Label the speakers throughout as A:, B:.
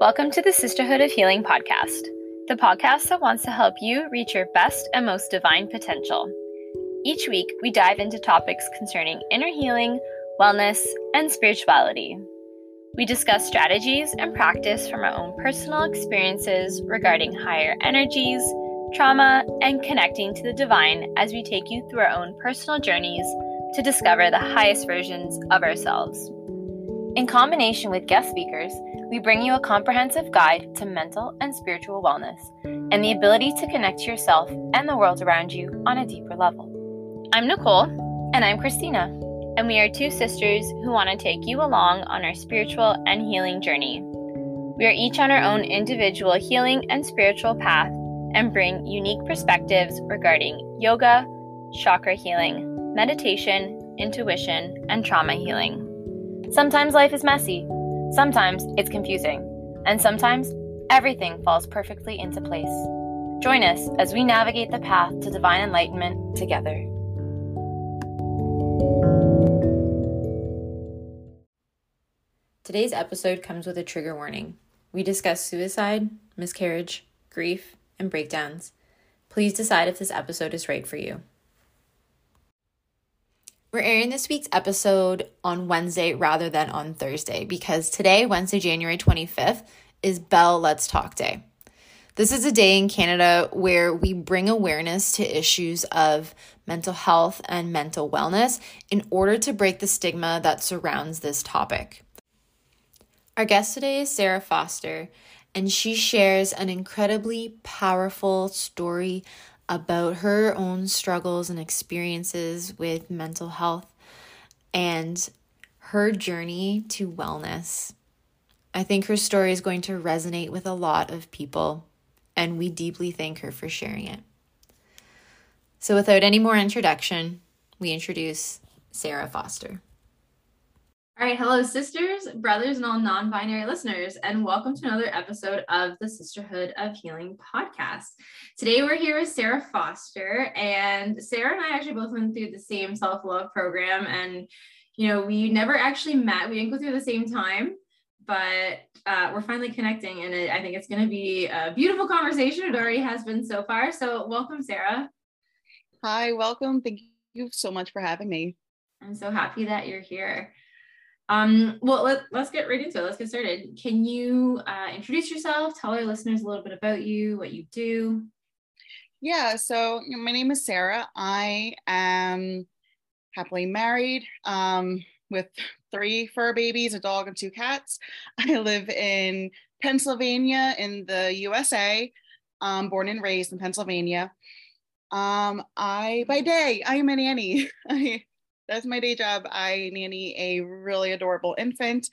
A: Welcome to the Sisterhood of Healing podcast, the podcast that wants to help you reach your best and most divine potential. Each week, we dive into topics concerning inner healing, wellness, and spirituality. We discuss strategies and practice from our own personal experiences regarding higher energies, trauma, and connecting to the divine as we take you through our own personal journeys to discover the highest versions of ourselves. In combination with guest speakers, we bring you a comprehensive guide to mental and spiritual wellness and the ability to connect to yourself and the world around you on a deeper level. I'm Nicole, and I'm Christina, and we are two sisters who want to take you along on our spiritual and healing journey. We are each on our own individual healing and spiritual path and bring unique perspectives regarding yoga, chakra healing, meditation, intuition, and trauma healing. Sometimes life is messy, sometimes it's confusing, and sometimes everything falls perfectly into place. Join us as we navigate the path to divine enlightenment together. Today's episode comes with a trigger warning. We discuss suicide, miscarriage, grief, and breakdowns. Please decide if this episode is right for you. We're airing this week's episode on Wednesday rather than on Thursday because today, Wednesday, January 25th, is Bell Let's Talk Day. This is a day in Canada where we bring awareness to issues of mental health and mental wellness in order to break the stigma that surrounds this topic. Our guest today is Sara Foster, and she shares an incredibly powerful story about her own struggles and experiences with mental health and her journey to wellness. I think her story is going to resonate with a lot of people, and we deeply thank her for sharing it. So, without any more introduction, we introduce Sara Foster. All right, hello, sisters, brothers, and all non binary listeners, and welcome to another episode of the Sisterhood of Healing podcast. Today, we're here with Sara Foster, and Sara and I actually both went through the same self love program. And, you know, we never actually met, we didn't go through the same time, but uh, we're finally connecting, and it, I think it's going to be a beautiful conversation. It already has been so far. So, welcome, Sara.
B: Hi, welcome. Thank you so much for having me.
A: I'm so happy that you're here. Um, well, let, us get right into it. Let's get started. Can you uh, introduce yourself? Tell our listeners a little bit about you, what you do.
B: Yeah, so my name is Sara. I am happily married um, with three fur babies, a dog, and two cats. I live in Pennsylvania in the USA. I'm born and raised in Pennsylvania. Um, I by day I am a nanny. I that's my day job. I nanny a really adorable infant,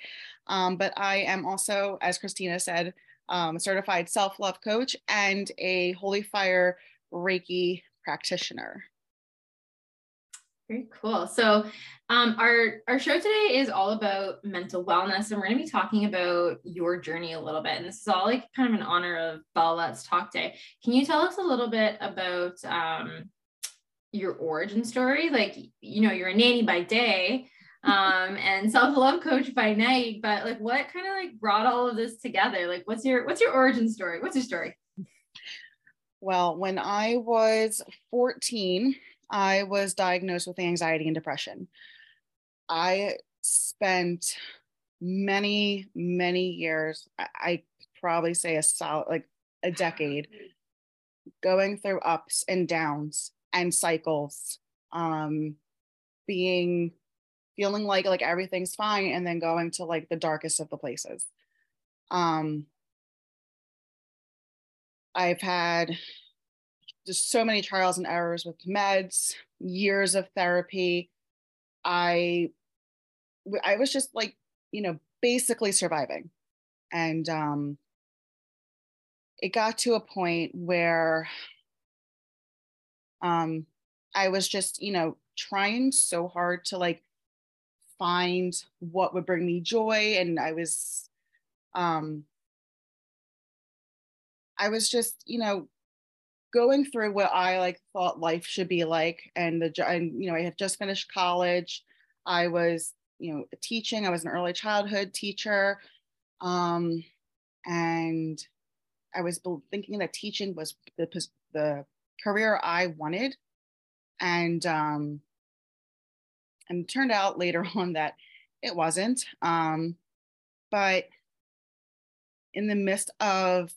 B: um, but I am also, as Christina said, um, certified self love coach and a Holy Fire Reiki practitioner.
A: Very cool. So, um, our our show today is all about mental wellness, and we're going to be talking about your journey a little bit. And this is all like kind of in honor of Bell Let's Talk Day. Can you tell us a little bit about um, your origin story like you know you're a nanny by day um and self-love coach by night but like what kind of like brought all of this together? Like what's your what's your origin story? What's your story?
B: Well when i was 14 i was diagnosed with anxiety and depression. I spent many many years i, I probably say a solid like a decade going through ups and downs and cycles um being feeling like like everything's fine and then going to like the darkest of the places. Um i've had just so many trials and errors with meds years of therapy. I i was just like you know basically surviving. And um it got to a point where um i was just you know trying so hard to like find what would bring me joy and i was um i was just you know going through what i like thought life should be like and the and you know i had just finished college. I was you know teaching. I was an early childhood teacher. Um and I was thinking that teaching was the the career I wanted, and um, and turned out later on that it wasn't. Um, but in the midst of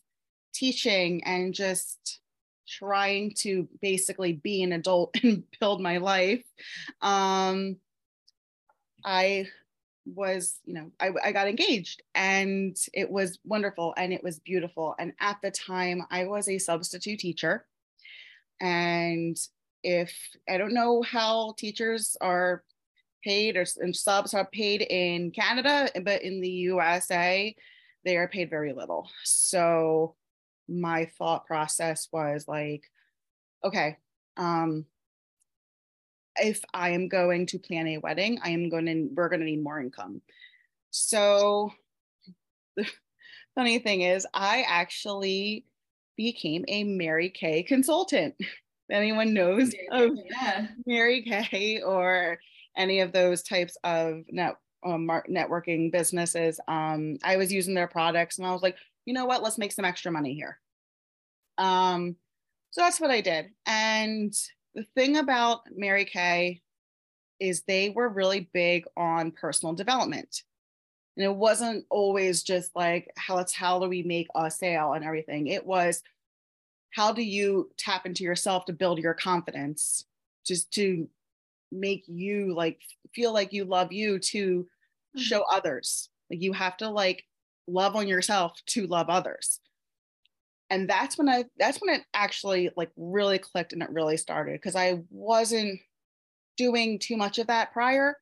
B: teaching and just trying to basically be an adult and build my life, um, I was, you know, I, I got engaged and it was wonderful and it was beautiful. And at the time, I was a substitute teacher. And if I don't know how teachers are paid or subs are paid in Canada, but in the USA, they are paid very little. So my thought process was like, okay, um, if I am going to plan a wedding, I am going to, we're going to need more income. So the funny thing is, I actually became a Mary Kay consultant. if anyone knows of yeah. Mary Kay or any of those types of net, um, networking businesses, um, I was using their products and I was like, you know what, let's make some extra money here. Um, so that's what I did. And the thing about Mary Kay is they were really big on personal development. And it wasn't always just like how it's how do we make a sale and everything. It was how do you tap into yourself to build your confidence, just to make you like feel like you love you to mm-hmm. show others. Like you have to like love on yourself to love others and that's when i that's when it actually like really clicked and it really started because i wasn't doing too much of that prior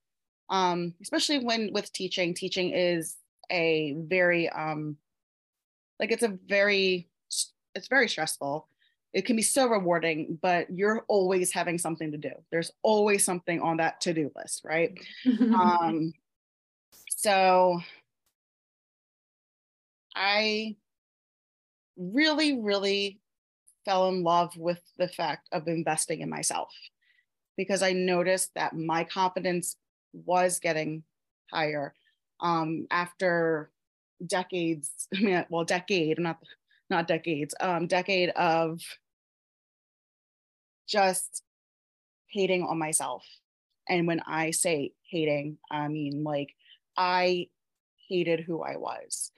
B: um especially when with teaching teaching is a very um like it's a very it's very stressful. It can be so rewarding but you're always having something to do. There's always something on that to-do list right? Um so i really, really fell in love with the fact of investing in myself because I noticed that my confidence was getting higher um, after decades. I mean, well, decade, not not decades, um, decade of just hating on myself. And when I say hating, I mean like I hated who I was.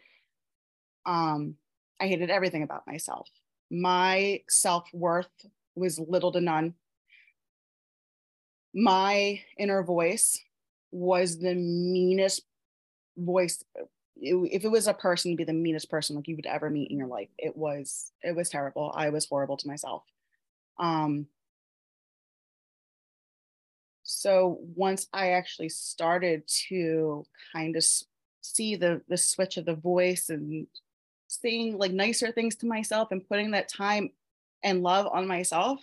B: Um, I hated everything about myself. My self worth was little to none. My inner voice was the meanest voice. If it was a person, be the meanest person like you would ever meet in your life. It was it was terrible. I was horrible to myself. Um, so once I actually started to kind of see the the switch of the voice and saying like nicer things to myself and putting that time and love on myself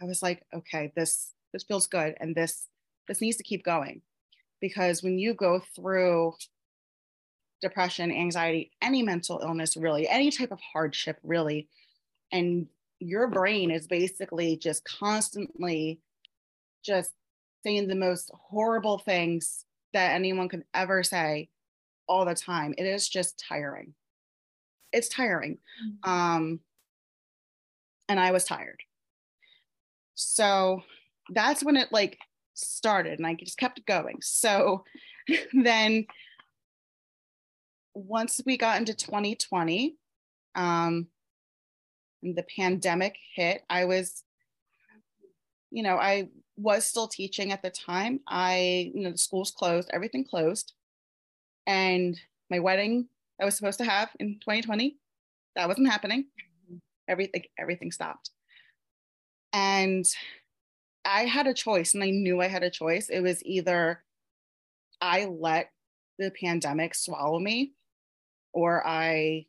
B: i was like okay this this feels good and this this needs to keep going because when you go through depression anxiety any mental illness really any type of hardship really and your brain is basically just constantly just saying the most horrible things that anyone could ever say all the time it is just tiring it's tiring. Mm-hmm. Um, and I was tired. So that's when it like started and I just kept going. So then once we got into 2020, um, the pandemic hit, I was, you know, I was still teaching at the time. I, you know, the schools closed, everything closed. And my wedding I was supposed to have in 2020. That wasn't happening. Everything everything stopped. And I had a choice and I knew I had a choice. It was either I let the pandemic swallow me or I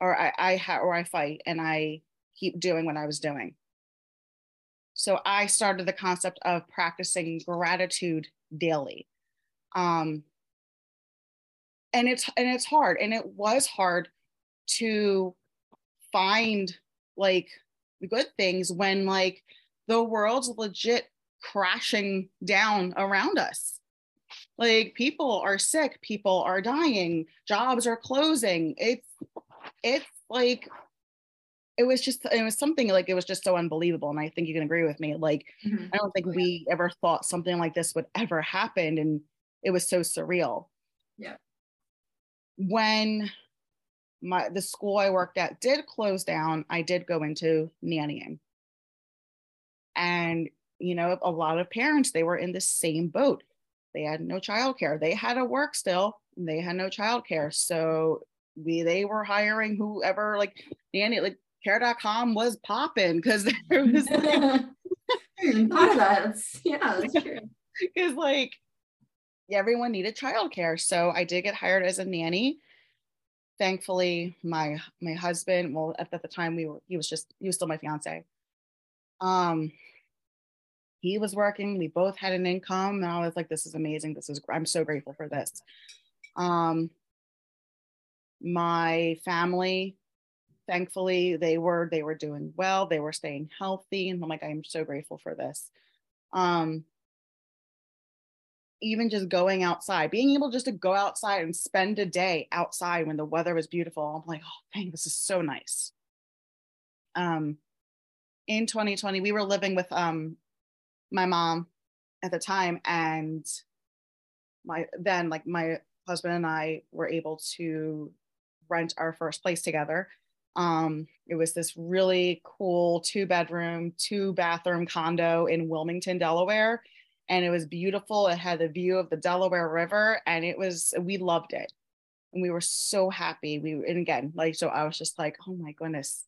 B: or I, I ha- or I fight and I keep doing what I was doing. So I started the concept of practicing gratitude daily. Um, and it's and it's hard and it was hard to find like good things when like the world's legit crashing down around us. Like people are sick, people are dying, jobs are closing. It's it's like it was just it was something like it was just so unbelievable and i think you can agree with me. Like mm-hmm. i don't think we ever thought something like this would ever happen and it was so surreal.
C: Yeah.
B: When my the school i worked at did close down i did go into nannying and you know a lot of parents they were in the same boat they had no childcare they had to work still they had no childcare so we they were hiring whoever like nanny like care.com was popping because there was like,
C: thought of that. yeah, that's true.
B: Because like everyone needed childcare. So I did get hired as a nanny. Thankfully, my my husband, well, at, at the time we were he was just he was still my fiance. Um he was working, we both had an income, and I was like, this is amazing. This is I'm so grateful for this. Um my family thankfully they were they were doing well they were staying healthy and i'm like i'm so grateful for this um even just going outside being able just to go outside and spend a day outside when the weather was beautiful i'm like oh dang this is so nice um in 2020 we were living with um my mom at the time and my then like my husband and i were able to rent our first place together um, it was this really cool two bedroom, two bathroom condo in Wilmington, Delaware. And it was beautiful. It had the view of the Delaware River and it was, we loved it. And we were so happy. We, and again, like, so I was just like, oh my goodness,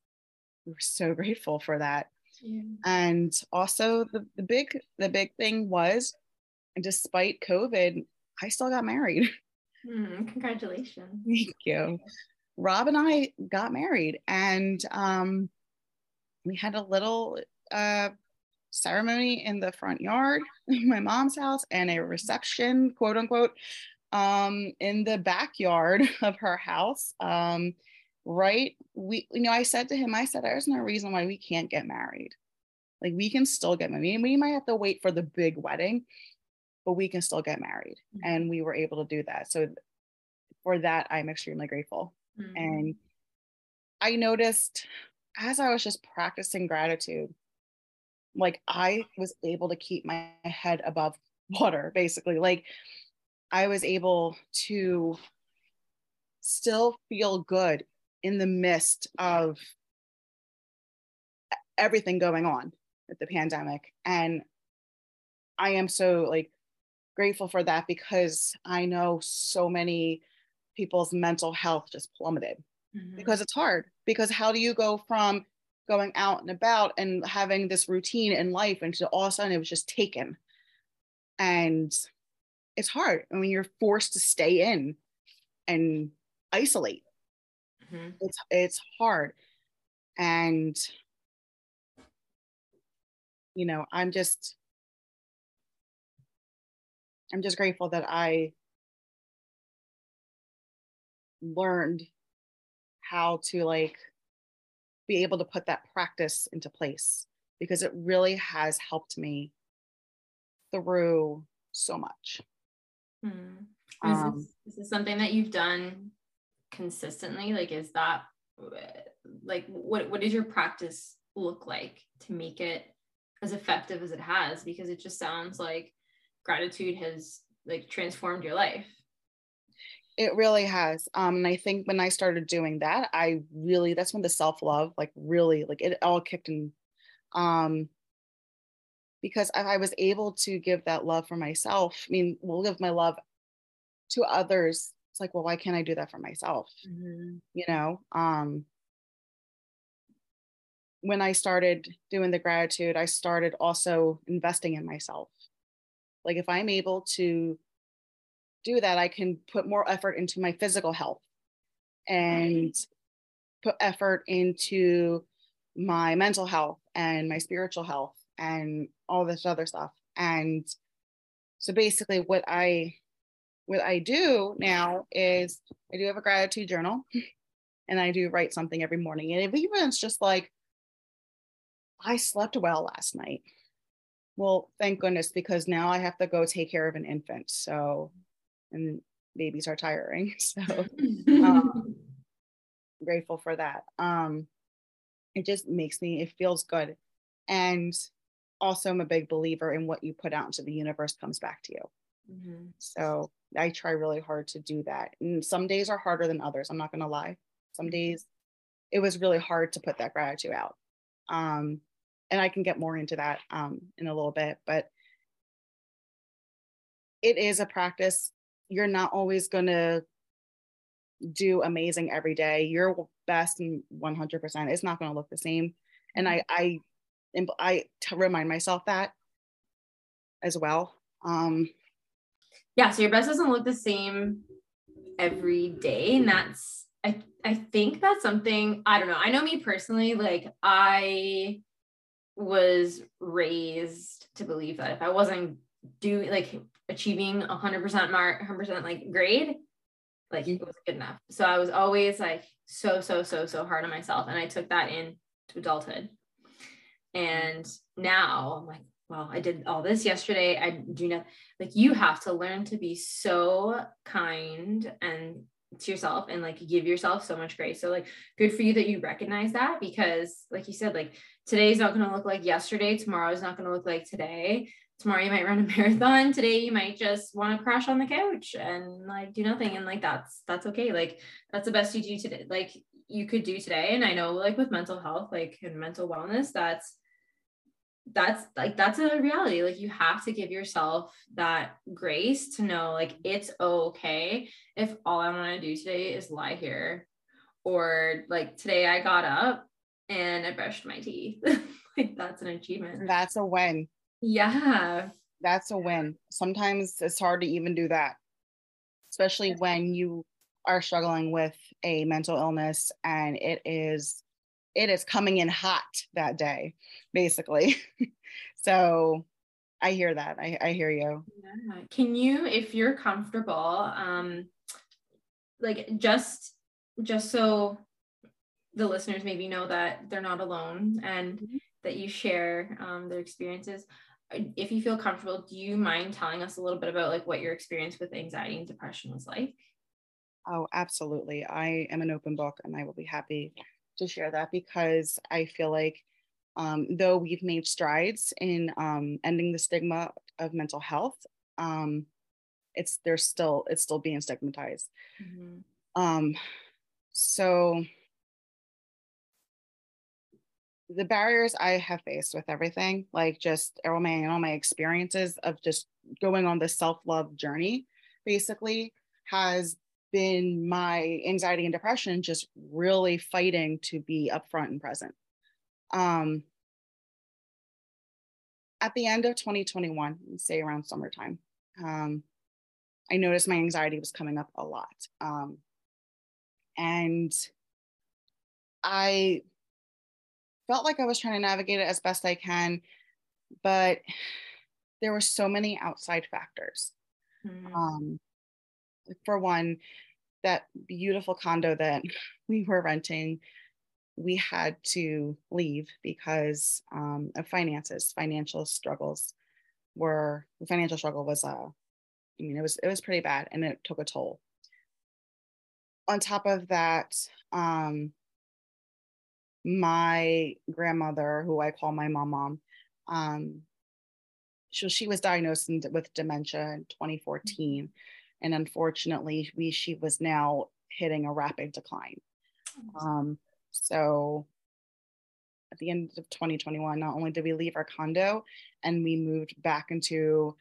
B: we were so grateful for that. Yeah. And also the, the big, the big thing was, despite COVID, I still got married.
C: Mm, congratulations.
B: Thank you. Rob and I got married and um, we had a little uh, ceremony in the front yard in my mom's house and a reception, quote unquote, um, in the backyard of her house. Um, right. We, you know, I said to him, I said, there's no reason why we can't get married. Like we can still get married. We might have to wait for the big wedding, but we can still get married. Mm-hmm. And we were able to do that. So for that, I'm extremely grateful. Mm-hmm. And I noticed as I was just practicing gratitude, like I was able to keep my head above water, basically. Like I was able to still feel good in the midst of everything going on with the pandemic. And I am so like grateful for that because I know so many people's mental health just plummeted mm-hmm. because it's hard. Because how do you go from going out and about and having this routine in life and to all of a sudden it was just taken? And it's hard. I mean, you're forced to stay in and isolate. Mm-hmm. It's it's hard. And you know, I'm just I'm just grateful that I learned how to like be able to put that practice into place because it really has helped me through so much.
C: Hmm. Is, um, this, is this something that you've done consistently? Like, is that like what what does your practice look like to make it as effective as it has? Because it just sounds like gratitude has like transformed your life.
B: It really has. Um, and I think when I started doing that, I really that's when the self-love like really like it all kicked in. Um because I was able to give that love for myself. I mean, we'll give my love to others. It's like, well, why can't I do that for myself? Mm-hmm. You know? Um when I started doing the gratitude, I started also investing in myself. Like if I'm able to do that, I can put more effort into my physical health and put effort into my mental health and my spiritual health and all this other stuff. And so basically what I what I do now is I do have a gratitude journal and I do write something every morning. And if even it's just like I slept well last night. well, thank goodness, because now I have to go take care of an infant. So, and babies are tiring. So, um, grateful for that. Um, it just makes me, it feels good. And also, I'm a big believer in what you put out into the universe comes back to you. Mm-hmm. So, I try really hard to do that. And some days are harder than others. I'm not going to lie. Some mm-hmm. days it was really hard to put that gratitude out. Um, and I can get more into that um, in a little bit, but it is a practice. You're not always going to do amazing every day. Your best and 100% is not going to look the same. And I, I, I remind myself that as well. Um,
A: yeah. So your best doesn't look the same every day. And that's, I, I think that's something, I don't know. I know me personally, like I was raised to believe that if I wasn't doing like achieving a hundred percent mark, hundred percent like grade, like mm-hmm. it was good enough. So I was always like so, so, so, so hard on myself. And I took that in to adulthood. And now I'm like, well, I did all this yesterday. I do not like you have to learn to be so kind and to yourself and like give yourself so much grace. So like good for you that you recognize that because like you said, like today's not going to look like yesterday. Tomorrow is not going to look like today. Tomorrow you might run a marathon. Today you might just want to crash on the couch and like do nothing. And like that's that's okay. Like that's the best you do today. Like you could do today. And I know like with mental health, like and mental wellness, that's that's like that's a reality. Like you have to give yourself that grace to know like it's okay if all i want to do today is lie here. Or like today i got up and i brushed my teeth. Like that's an achievement.
B: That's a win.
A: Yeah.
B: That's a win. Sometimes it's hard to even do that. Especially when you are struggling with a mental illness and it is it is coming in hot that day, basically. so I hear that. I, I hear you.
A: Yeah. Can you, if you're comfortable, um, like just just so the listeners maybe know that they're not alone and mm-hmm. that you share um, their experiences if you feel comfortable do you mind telling us a little bit about like what your experience with anxiety and depression was like
B: oh absolutely i am an open book and i will be happy to share that because I feel like um, though we've made strides in um, ending the stigma of mental health, um, it's there's still it's still being stigmatized. Mm-hmm. Um, so the barriers I have faced with everything, like just all my all my experiences of just going on this self love journey, basically has been my anxiety and depression just really fighting to be upfront and present. Um, at the end of 2021, say around summertime, um, I noticed my anxiety was coming up a lot. Um, and I felt like I was trying to navigate it as best I can, but there were so many outside factors. Mm. Um, for one, that beautiful condo that we were renting, we had to leave because um, of finances, financial struggles were the financial struggle was uh I mean it was it was pretty bad and it took a toll. On top of that, um, my grandmother, who I call my mom mom, um, she, she was diagnosed with dementia in 2014 and unfortunately we she was now hitting a rapid decline. Um, so at the end of 2021 not only did we leave our condo and we moved back into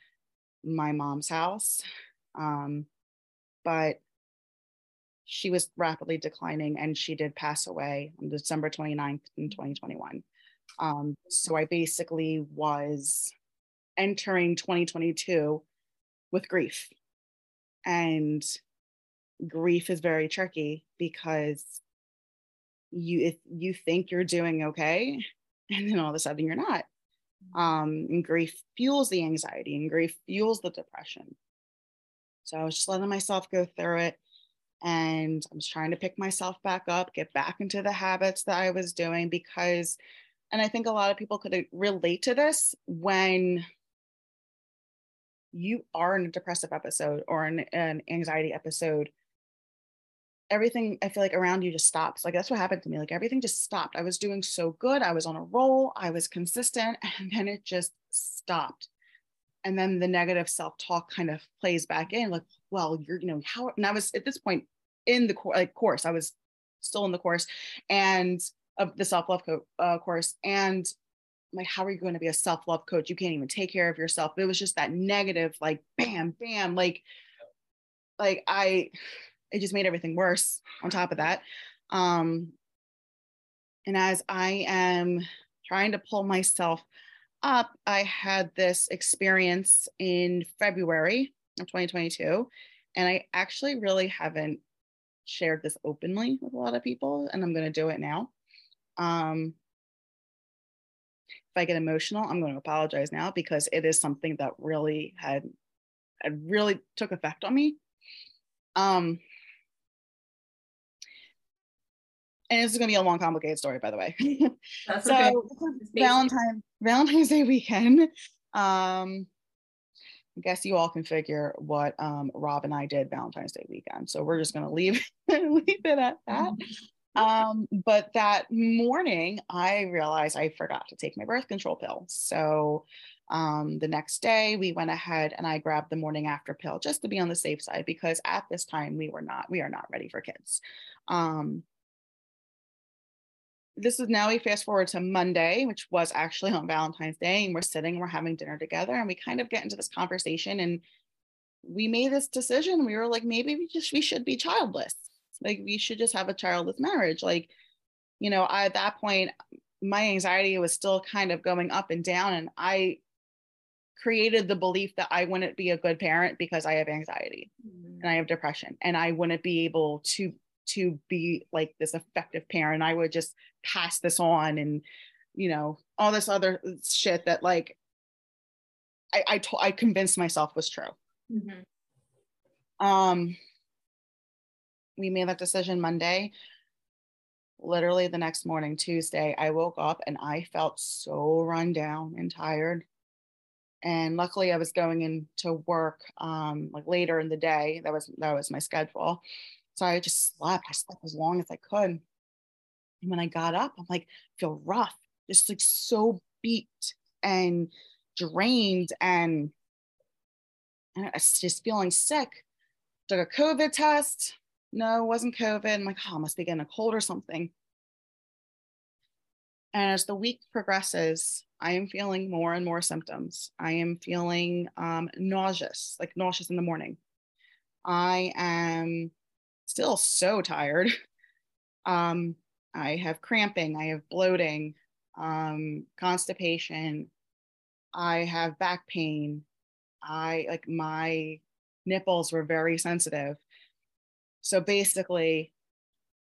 B: my mom's house um, but she was rapidly declining and she did pass away on december 29th in 2021 um, so i basically was entering 2022 with grief and grief is very tricky because you if you think you're doing okay and then all of a sudden you're not. Um, and grief fuels the anxiety and grief fuels the depression. So i was just letting myself go through it and i was trying to pick myself back up get back into the habits that i was doing because and I think a lot of people could relate to this when you are in a depressive episode or an, an anxiety episode everything I feel like around you just stops. Like that's what happened to me. Like everything just stopped. I was doing so good. I was on a roll. I was consistent. And then it just stopped. And then the negative self-talk kind of plays back in like, well, you're, you know, how, and I was at this point in the co- like course, I was still in the course and of the self-love co- uh, course. And like, how are you going to be a self-love coach? You can't even take care of yourself. It was just that negative, like, bam, bam, like, like I, it just made everything worse on top of that. Um, and as I am trying to pull myself up, I had this experience in February of 2022. And I actually really haven't shared this openly with a lot of people, and I'm going to do it now. Um, if I get emotional, I'm going to apologize now because it is something that really had, had really took effect on me. Um, and this is going to be a long, complicated story, by the way.
A: That's
B: so
A: okay.
B: Valentine Valentine's Day weekend. Um, I guess you all can figure what um, Rob and I did Valentine's Day weekend. So we're just going to leave leave it at that. Um, but that morning, I realized I forgot to take my birth control pill. So um, the next day, we went ahead and I grabbed the morning after pill just to be on the safe side because at this time we were not we are not ready for kids. Um, this is now we fast forward to Monday, which was actually on Valentine's Day, and we're sitting, we're having dinner together, and we kind of get into this conversation, and we made this decision. We were like, maybe we just we should be childless. Like we should just have a childless marriage. Like, you know, I, at that point, my anxiety was still kind of going up and down, and I created the belief that I wouldn't be a good parent because I have anxiety
A: Mm-hmm.
B: and I have depression, and I wouldn't be able to to be like this effective parent. I would just pass this on and you know all this other shit that like I I, to- I convinced myself was true.
A: Mhm.
B: Um, we made that decision Monday. Literally the next morning, Tuesday, I woke up and I felt so run down and tired. And luckily, I was going into work um, like later in the day. That was that was my schedule. So I just slept. I slept as long as I could. And when I got up, I'm like, feel rough, just like so beat and drained and, and I was just feeling sick. Took a COVID test. No, it wasn't COVID. I'm like, oh, I must be getting a cold or something. And as the week progresses, I am feeling more and more symptoms. I am feeling um, nauseous, like nauseous in the morning. I am still so tired. Um, I have cramping, I have bloating, um, constipation, I have back pain. I like my nipples were very sensitive. So basically,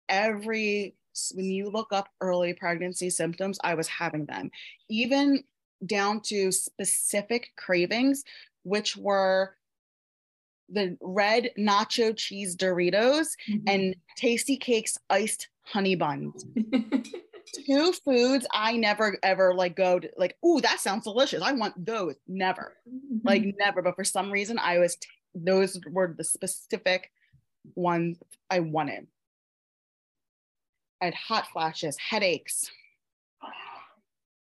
B: every when you look up early pregnancy symptoms, I was having them, even down to specific cravings, which were the red nacho cheese Doritos mm-hmm. and Tastykakes iced honey buns. Two foods I never ever like go to like, oh, that sounds delicious. I want those. Never. Like never. But for some reason, I was t- those were the specific ones I wanted. I had hot flashes, headaches.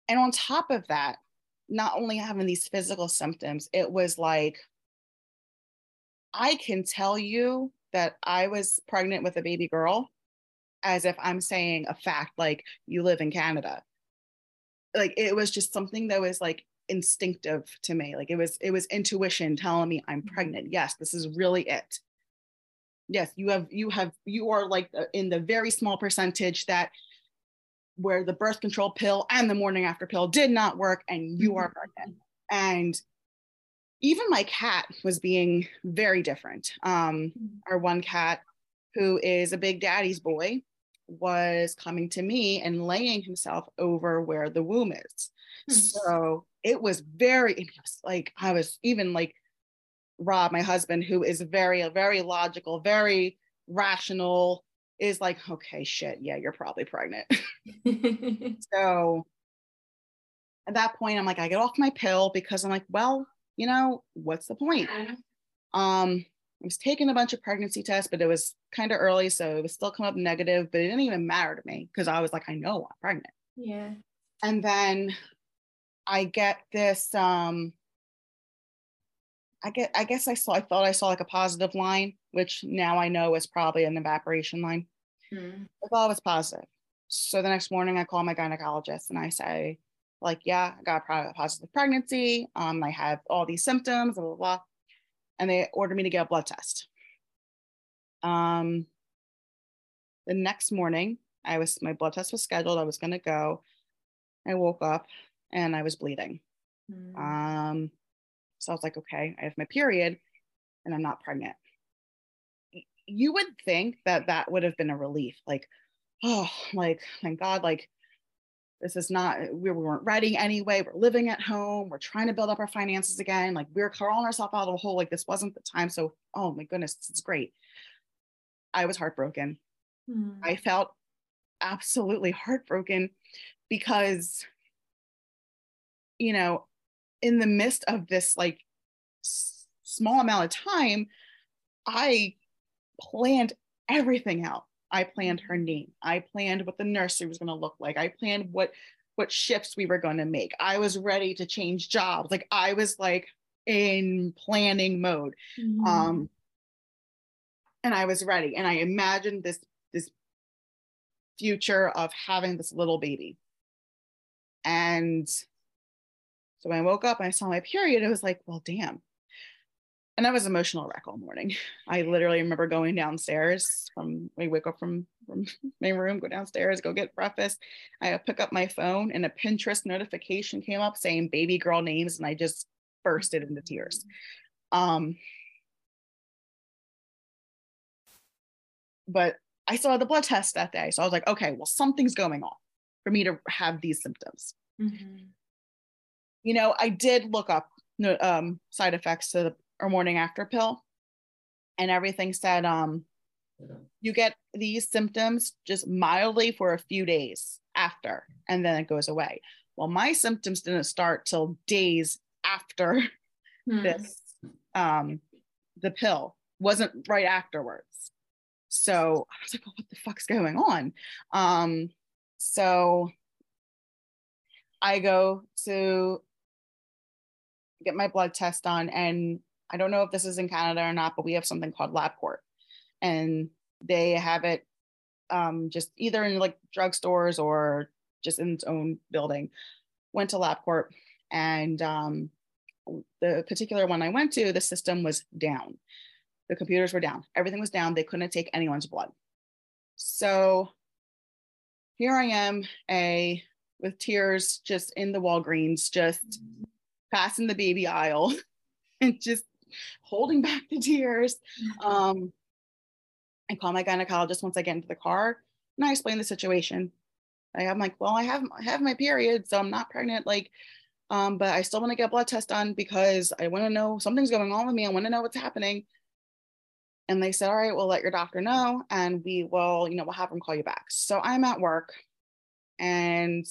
B: And on top of that, not only having these physical symptoms, it was like I can tell you that I was pregnant with a baby girl as if I'm saying a fact, like you live in Canada. Like it was just something that was like instinctive to me. Like it was, it was intuition telling me I'm mm-hmm. pregnant. Yes, this is really it. Yes, you have, you have, you are like in the very small percentage that where the birth control pill and the morning after pill did not work and you are pregnant. And even my cat was being very different. Um, our one cat, who is a big daddy's boy, was coming to me and laying himself over where the womb is.
A: Hmm.
B: So it was very, it was like, I was even like Rob, my husband, who is very, very logical, very rational, is like, okay, shit, yeah, you're probably pregnant. so at that point, I'm like, I get off my pill because I'm like, well, you know, what's the point? Um, I was taking a bunch of pregnancy tests, but it was kind of early, so it was still come up negative, but it didn't even matter to me because I was like, I know I'm pregnant.
A: Yeah.
B: And then I get this um I get I guess I saw I thought I saw like a positive line, which now I know is probably an evaporation line.
A: Hmm.
B: I thought it was positive. So the next morning I call my gynecologist and I say, like, yeah, I got a positive pregnancy. Um, I have all these symptoms, blah, blah, blah. And they ordered me to get a blood test. Um, the next morning, I was my blood test was scheduled. I was gonna go. I woke up and I was bleeding.
A: Hmm.
B: Um, so I was like, okay, I have my period and I'm not pregnant. You would think that that would have been a relief. Like, oh, like, thank God, like, this is not, we weren't ready anyway. We're living at home. We're trying to build up our finances again. Like, we're crawling ourselves out of a hole. Like, this wasn't the time. So, oh my goodness, it's great. I was heartbroken.
A: Hmm.
B: I felt absolutely heartbroken because, you know, in the midst of this like s- small amount of time, I planned everything out. I planned her name. I planned what the nursery was going to look like. I planned what what shifts we were going to make. I was ready to change jobs. Like I was like in planning mode.
A: Mhm.
B: Um and I was ready and I imagined this this future of having this little baby. And so when I woke up and I saw my period, it was like, well, damn. And I was emotional wreck all morning. I literally remember going downstairs from we wake up from from my room, go downstairs, go get breakfast. I pick up my phone and a Pinterest notification came up saying baby girl names, and I just bursted into tears. Um, but I saw the blood test that day. So I was like, okay, well, something's going on for me to have these symptoms.
A: Mhm.
B: You know, I did look up um, side effects to the or morning after pill, and everything said um, you get these symptoms just mildly for a few days after, and then it goes away. Well, my symptoms didn't start till days after
A: Hmm.
B: this um the pill wasn't right afterwards so i was like well, what the fuck's going on um so i go to get my blood test done and i don't know if this is in canada or not but we have something called labcorp and they have it um just either in like drugstores or just in its own building went to labcorp and um the particular one I went to, the system was down. The computers were down. Everything was down. They couldn't take anyone's blood. So here I am, a with tears just in the Walgreens, just passing the baby aisle and just holding back the tears. Um, I call my gynecologist once I get into the car and I explain the situation. I am like, well, I have I have my period, so I'm not pregnant. Like, um, but I still want to get a blood test done because I want to know something's going on with me. I want to know what's happening. And they said, all right, we'll let your doctor know and we will, you know, we'll have them call you back. So I'm at work and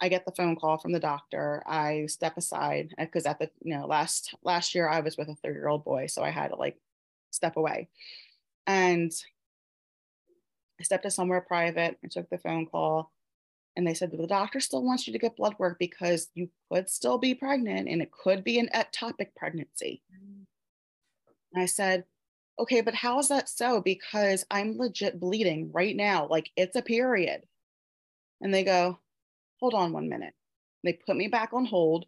B: I get the phone call from the doctor. I step aside uh, because at the, you know, last last year I was with a 30 year old boy. So I had to like step away. And I stepped to somewhere private. I took the phone call and they said the doctor still wants you to get blood work because you could still be pregnant and it could be an ectopic pregnancy. And I said, okay, but how is that so? Because I'm legit bleeding right now. Like it's a period. And they go, hold on one minute. They put me back on hold.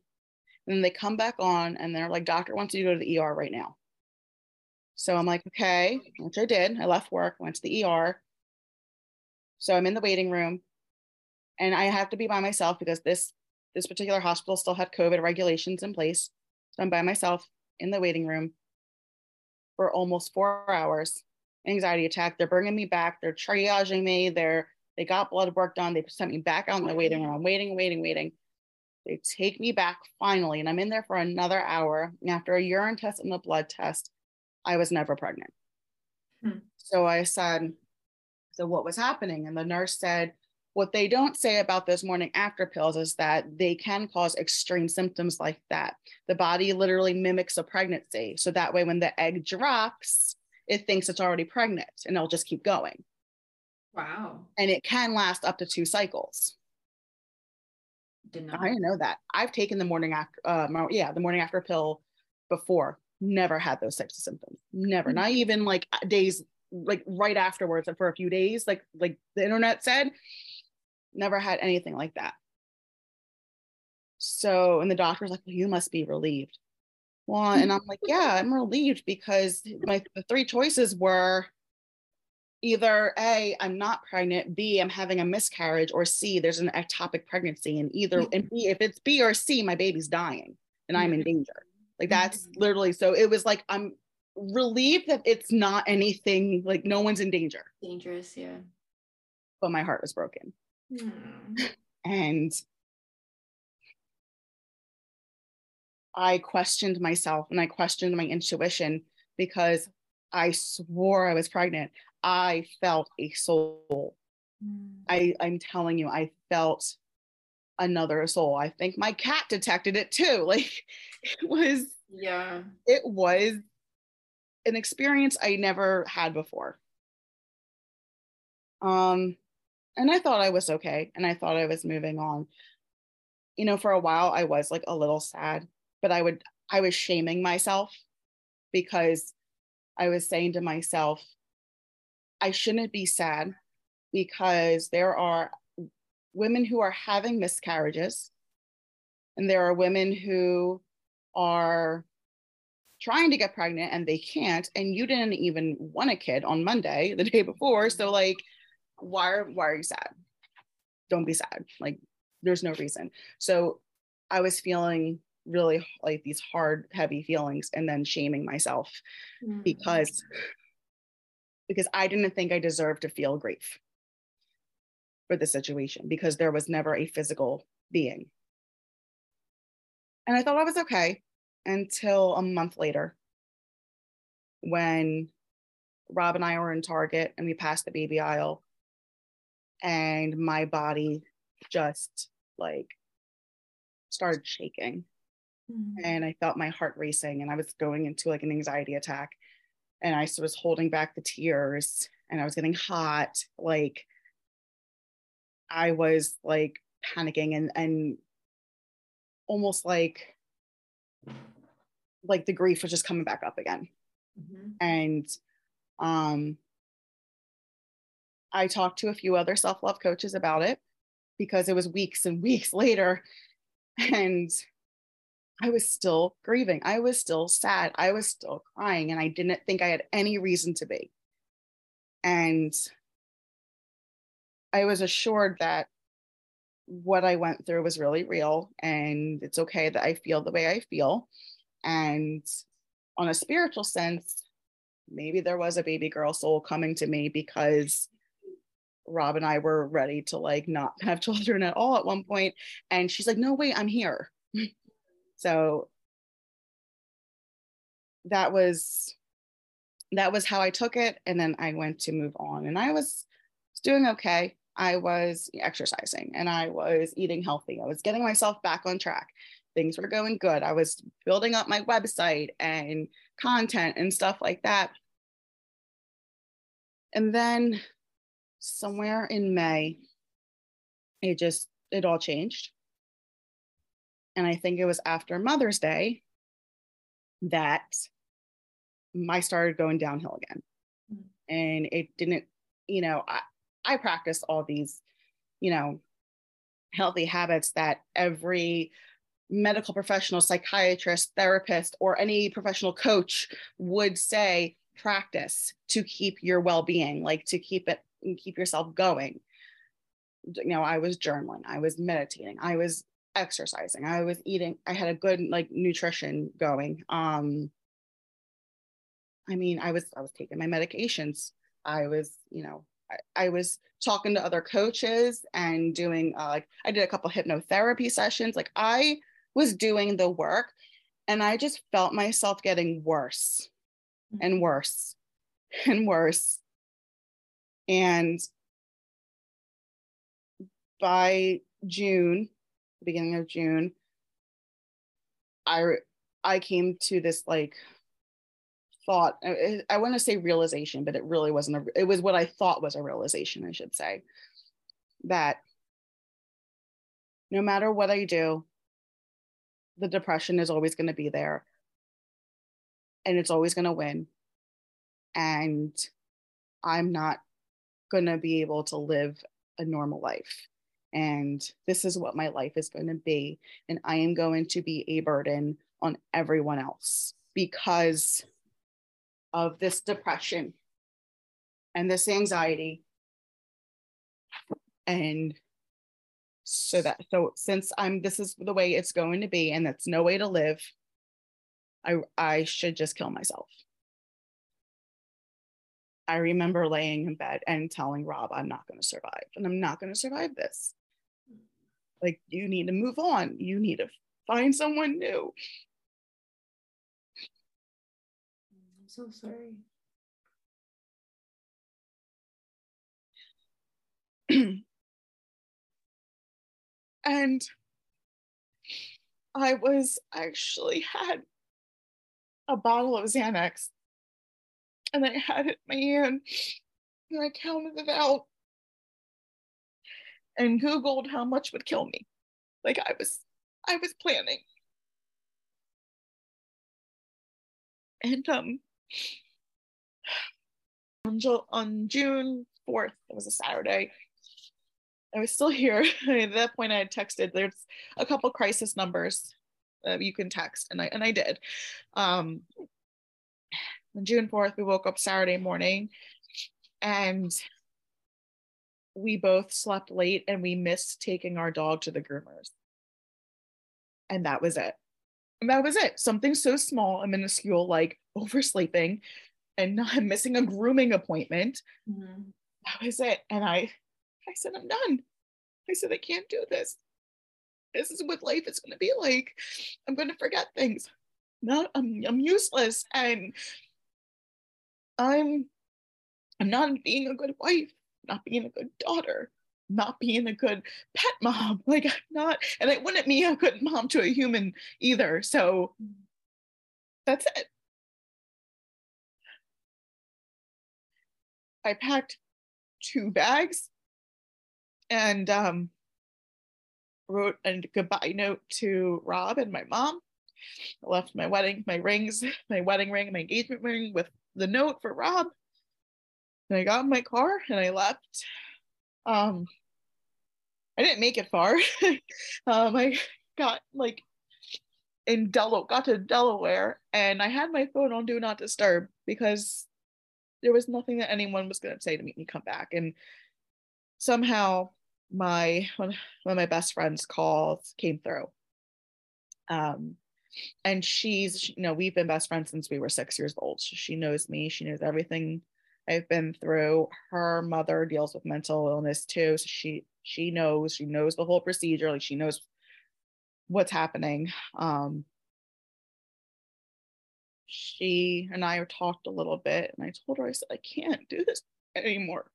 B: And then they come back on and they're like, doctor wants you to go to the ER right now. So I'm like, okay, which I did. I left work, went to the ER. So I'm in the waiting room and I have to be by myself because this this particular hospital still had COVID regulations in place. So I'm by myself in the waiting room for almost four hours. Anxiety attack. They're bringing me back. They're triaging me. They're they got blood work done. They sent me back out in the waiting room. I'm waiting, waiting, waiting. They take me back finally, and I'm in there for another hour. And after a urine test and a blood test, I was never pregnant.
A: Hmm.
B: So I said, So what was happening? And the nurse said, What they don't say about those morning after pills is that they can cause extreme symptoms like that. The body literally mimics a pregnancy. So that way, when the egg drops, it thinks it's already pregnant and it'll just keep going.
A: Wow.
B: And it can last up to two cycles.
A: Did not.
B: I didn't know that. I've taken the morning after, uh, yeah, the morning after pill before. Never had those types of symptoms. Never. Mm-hmm. Not even like days, like right afterwards, and for a few days, like like the internet said. Never had anything like that. So, and the doctor's like, well, you must be relieved. Well, and I'm like, yeah, I'm relieved because my the three choices were either A, I'm not pregnant, B, I'm having a miscarriage, or C, there's an ectopic pregnancy. And either and B, if it's B or C, my baby's dying and I'm in mm-hmm. danger. Like that's mm-hmm. literally so it was like I'm relieved that it's not anything like no one's in danger.
A: Dangerous, yeah.
B: But my heart was broken. Mm. And I questioned myself and I questioned my intuition because I swore I was pregnant. I felt a soul. Mm. I, I'm telling you, I felt another soul. I think my cat detected it too. Like it was,
A: yeah,
B: it was an experience I never had before. Um, and I thought I was okay, and I thought I was moving on. You know, for a while I was like a little sad, but I would I was shaming myself because I was saying to myself, I shouldn't be sad because there are women who are having miscarriages and there are women who are trying to get pregnant and they can't. And you didn't even want a kid on monday the day before. So like why are, why are you sad? Don't be sad. Like there's no reason. So i was feeling really like these hard heavy feelings and then shaming myself mm. because because i didn't think i deserved to feel grief for the situation because there was never a physical being. And I thought I was okay until a month later when Rob and I were in Target and we passed the baby aisle and my body just like started shaking mm-hmm. and I felt my heart racing and I was going into like an anxiety attack and I was holding back the tears and I was getting hot like I was like panicking and and almost like like the grief was just coming back up again. Mm-hmm. And um I talked to a few other self-love coaches about it because it was weeks and weeks later and I was still grieving. I was still sad. I was still crying and I didn't think I had any reason to be. And I was assured that what I went through was really real and it's okay that I feel the way I feel. And on a spiritual sense, maybe there was a baby girl soul coming to me because Rob and I were ready to like not have children at all at one point. And she's like, no, wait, I'm here. so that was that was how I took it. And then I went to move on and I was doing okay. I was exercising and I was eating healthy. I was getting myself back on track. Things were going good. I was building up my website and content and stuff like that. And then somewhere in May, it just, it all changed. And I think it was after Mother's Day that I started going downhill again. Mm. And it didn't, you know, I, I practice all these, you know, healthy habits that every medical professional, psychiatrist, therapist, or any professional coach would say practice to keep your well-being, like to keep it keep yourself going. You know, I was journaling, I was meditating, I was exercising, I was eating, I had a good like nutrition going. Um I mean, I was I was taking my medications. I was, you know, I, was talking to other coaches and doing uh, like I did a couple hypnotherapy sessions. Like I was doing the work and I just felt myself getting worse and mm-hmm. worse and worse. And by June, beginning of June, I I came to this like thought uh, i, I want to say realization but it really wasn't a, it was what i thought was a realization i should say that no matter what i do the depression is always going to be there and it's always going to win and i'm not going to be able to live a normal life and this is what my life is going to be and i am going to be a burden on everyone else because of this depression and this anxiety. And so that so since i'm this is the way it's going to be and that's no way to live i i should just kill myself. I remember laying in bed and telling rob i'm not going to survive and i'm not going to survive this like you need to move on. You need to find someone new.
A: I'm so sorry.
B: and I was actually had a bottle of Xanax and I had it in my hand and I counted it out and Googled how much would kill me. Like I was I was planning. And um on, on June 4th, it was a Saturday, I was still here. At that point, I had texted. There's a couple crisis numbers that you can text, and I and I did. Um, on June 4th, we woke up Saturday morning, and we both slept late, and we missed taking our dog to the groomers. And that was it. And that was it. Something so small and minuscule like oversleeping and not missing a grooming appointment. Mm-hmm. That was it. And I, I said, I'm done. I said, I can't do this. This is what life is going to be like. I'm going to forget things. Not, I'm, I'm useless. And I'm, I'm not being a good wife, not being a good daughter, not being a good pet mom. Like I'm not, and I wouldn't be a good mom to a human either. So that's it. I packed two bags and um, wrote a goodbye note to Rob and my mom. I left my wedding, my rings, my wedding ring, my engagement ring with the note for Rob. And I got in my car and I left. Um, I didn't make it far. um, I got like in Delaware, got to Delaware, and I had my phone on Do Not Disturb because there was nothing that anyone was going to say to make me come back. And somehow my one, of my best friends calls came through. Um, and she's you know we've been best friends since we were six years old. She knows me. She knows everything I've been through. Her mother deals with mental illness too, so she she knows she knows the whole procedure. Like she knows what's happening. Um, she and I talked a little bit, and I told her, I said, I can't do this anymore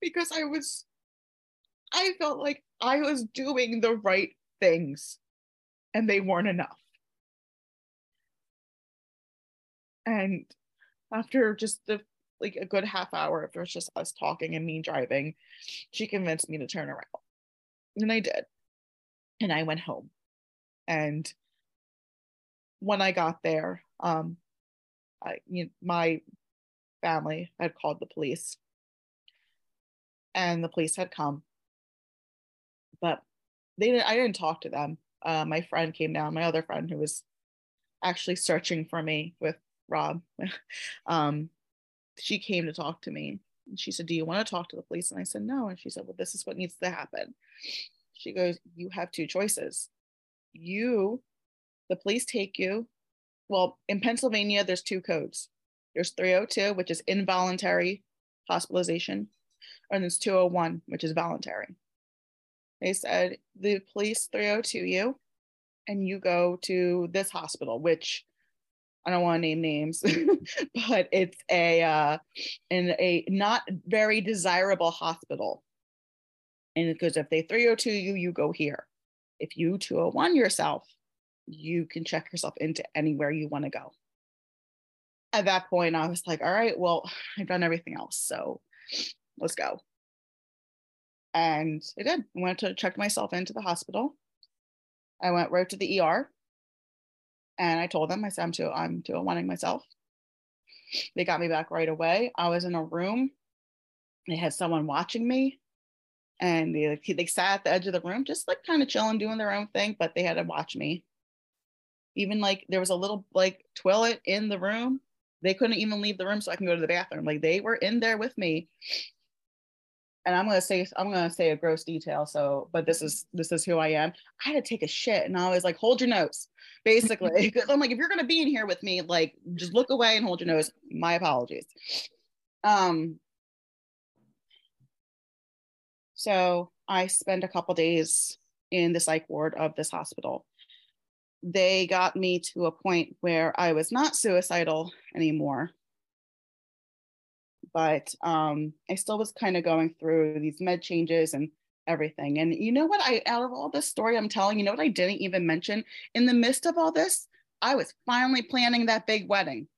B: because I was, I felt like I was doing the right things and they weren't enough. And after just the like a good half hour, if it was just us talking and me driving, she convinced me to turn around. And I did. And I went home. And when I got there, um, I, you know, my family had called the police, and the police had come, but they didn't. I didn't talk to them. Uh, my friend came down, my other friend who was actually searching for me with Rob. um, she came to talk to me. And she said, "Do you want to talk to the police?" And I said, "No." And she said, "Well, this is what needs to happen." She goes, "You have two choices. You the police take you. Well, in Pennsylvania, there's two codes. There's 302, which is involuntary hospitalization, and there's 201, which is voluntary. They said the police 302 you, and you go to this hospital, which I don't want to name names, but it's a uh, in a not very desirable hospital. And because if they 302 you, you go here. If you 201 yourself, you can check yourself into anywhere you want to go. At that point, I was like, all right, well, I've done everything else. So let's go. And I did. I went to check myself into the hospital. I went right to the ER and I told them, I said, I'm too, I'm too wanting myself. They got me back right away. I was in a room. They had someone watching me and they, they sat at the edge of the room, just like kind of chilling, doing their own thing, but they had to watch me. Even like there was a little like toilet in the room. They couldn't even leave the room so I can go to the bathroom. Like they were in there with me and I'm gonna say I'm gonna say a gross detail. So, but this is this is who I am. I had to take a shit, and I was like, "Hold your nose," basically, because I'm like, if you're gonna be in here with me, like, just look away and hold your nose. My apologies. Um. So I spent a couple days in the psych ward of this hospital. They got me to a point where I was not suicidal anymore but um, I still was kind of going through these med changes and everything. And you know what? I out of all this story I'm telling, you know what I didn't even mention? In the midst of all this, I was finally planning that big wedding.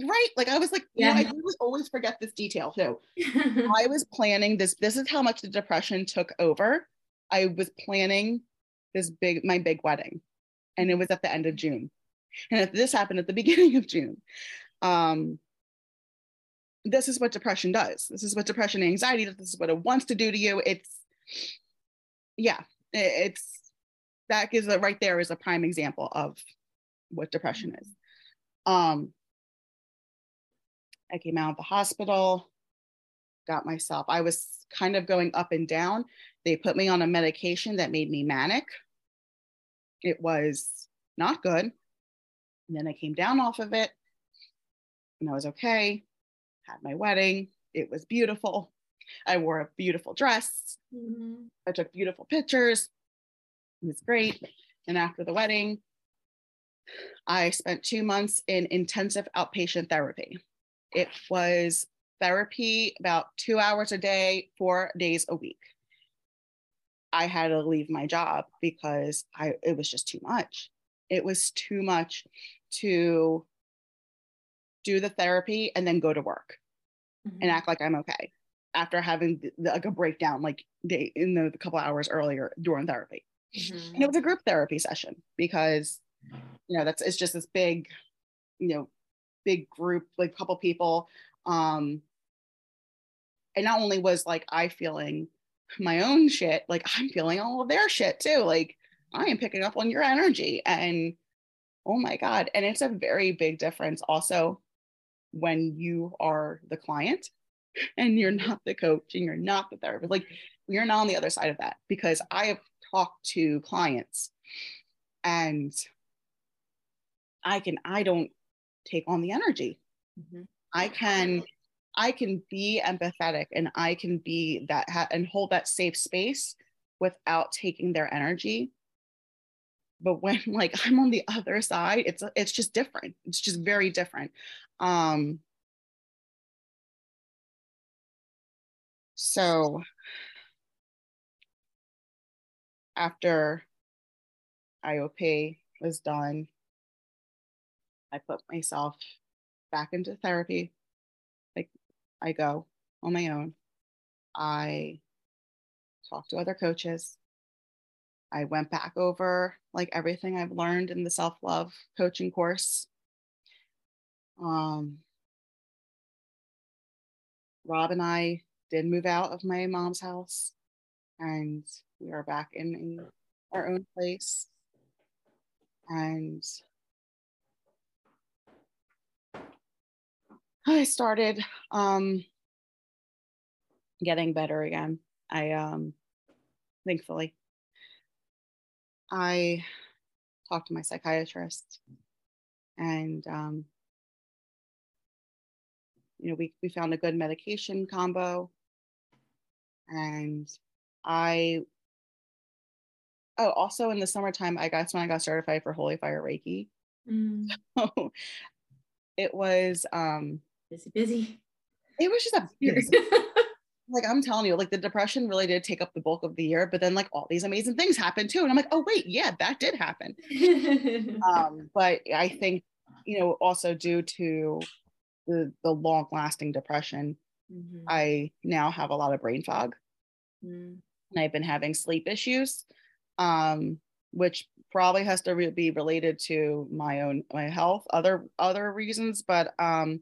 B: Right. Like I was like, yeah, you know, I really always forget this detail too. I was planning this. This is how much the depression took over. I was planning this big, my big wedding. And it was at the end of June. And if this happened at the beginning of June. Um, this is what depression does. This is what depression and anxiety does. This is what it wants to do to you. It's, yeah, it's that is a, right there is a prime example of what depression is. Um, I came out of the hospital, got myself, I was kind of going up and down. They put me on a medication that made me manic. It was not good. And then I came down off of it and I was okay had my wedding. It was beautiful. I wore a beautiful dress. Mm-hmm. I took beautiful pictures. It was great. And after the wedding, I spent two months in intensive outpatient therapy. It was therapy about two hours a day, four days a week. I had to leave my job because I it was just too much. It was too much to do the therapy and then go to work mm-hmm. and act like I'm okay after having the, the, like a breakdown like day in the, the couple hours earlier during therapy. Mm-hmm. And it was a group therapy session because you know that's it's just this big you know big group like couple people um and not only was like I feeling my own shit like I'm feeling all of their shit too like I am picking up on your energy and oh my god and it's a very big difference also when you are the client and you're not the coach and you're not the therapist. Like we are not on the other side of that because I have talked to clients and I can, I don't take on the energy. Mm-hmm. I can, I can be empathetic and I can be that ha- and hold that safe space without taking their energy. But when like I'm on the other side, it's it's just different. It's just very different. Um, so after IOP was done, I put myself back into therapy. Like I go on my own. I talk to other coaches. I went back over like everything I've learned in the self love coaching course. Um, Rob and I did move out of my mom's house and we are back in, in our own place. And I started um, getting better again. I um, thankfully I talked to my psychiatrist and um, you know, we, we found a good medication combo. And I, oh, also in the summertime, I guess when I got certified for Holy Fire Reiki. Mm. So it was, um,
A: busy, busy.
B: It was just a busy, like I'm telling you, like the depression really did take up the bulk of the year, but then like all these amazing things happened too. And I'm like, oh wait, yeah, that did happen. um, but I think, you know, also due to the the long lasting depression, mm-hmm. I now have a lot of brain fog. Mm. And I've been having sleep issues, um, which probably has to re- be related to my own my health, other other reasons. But um,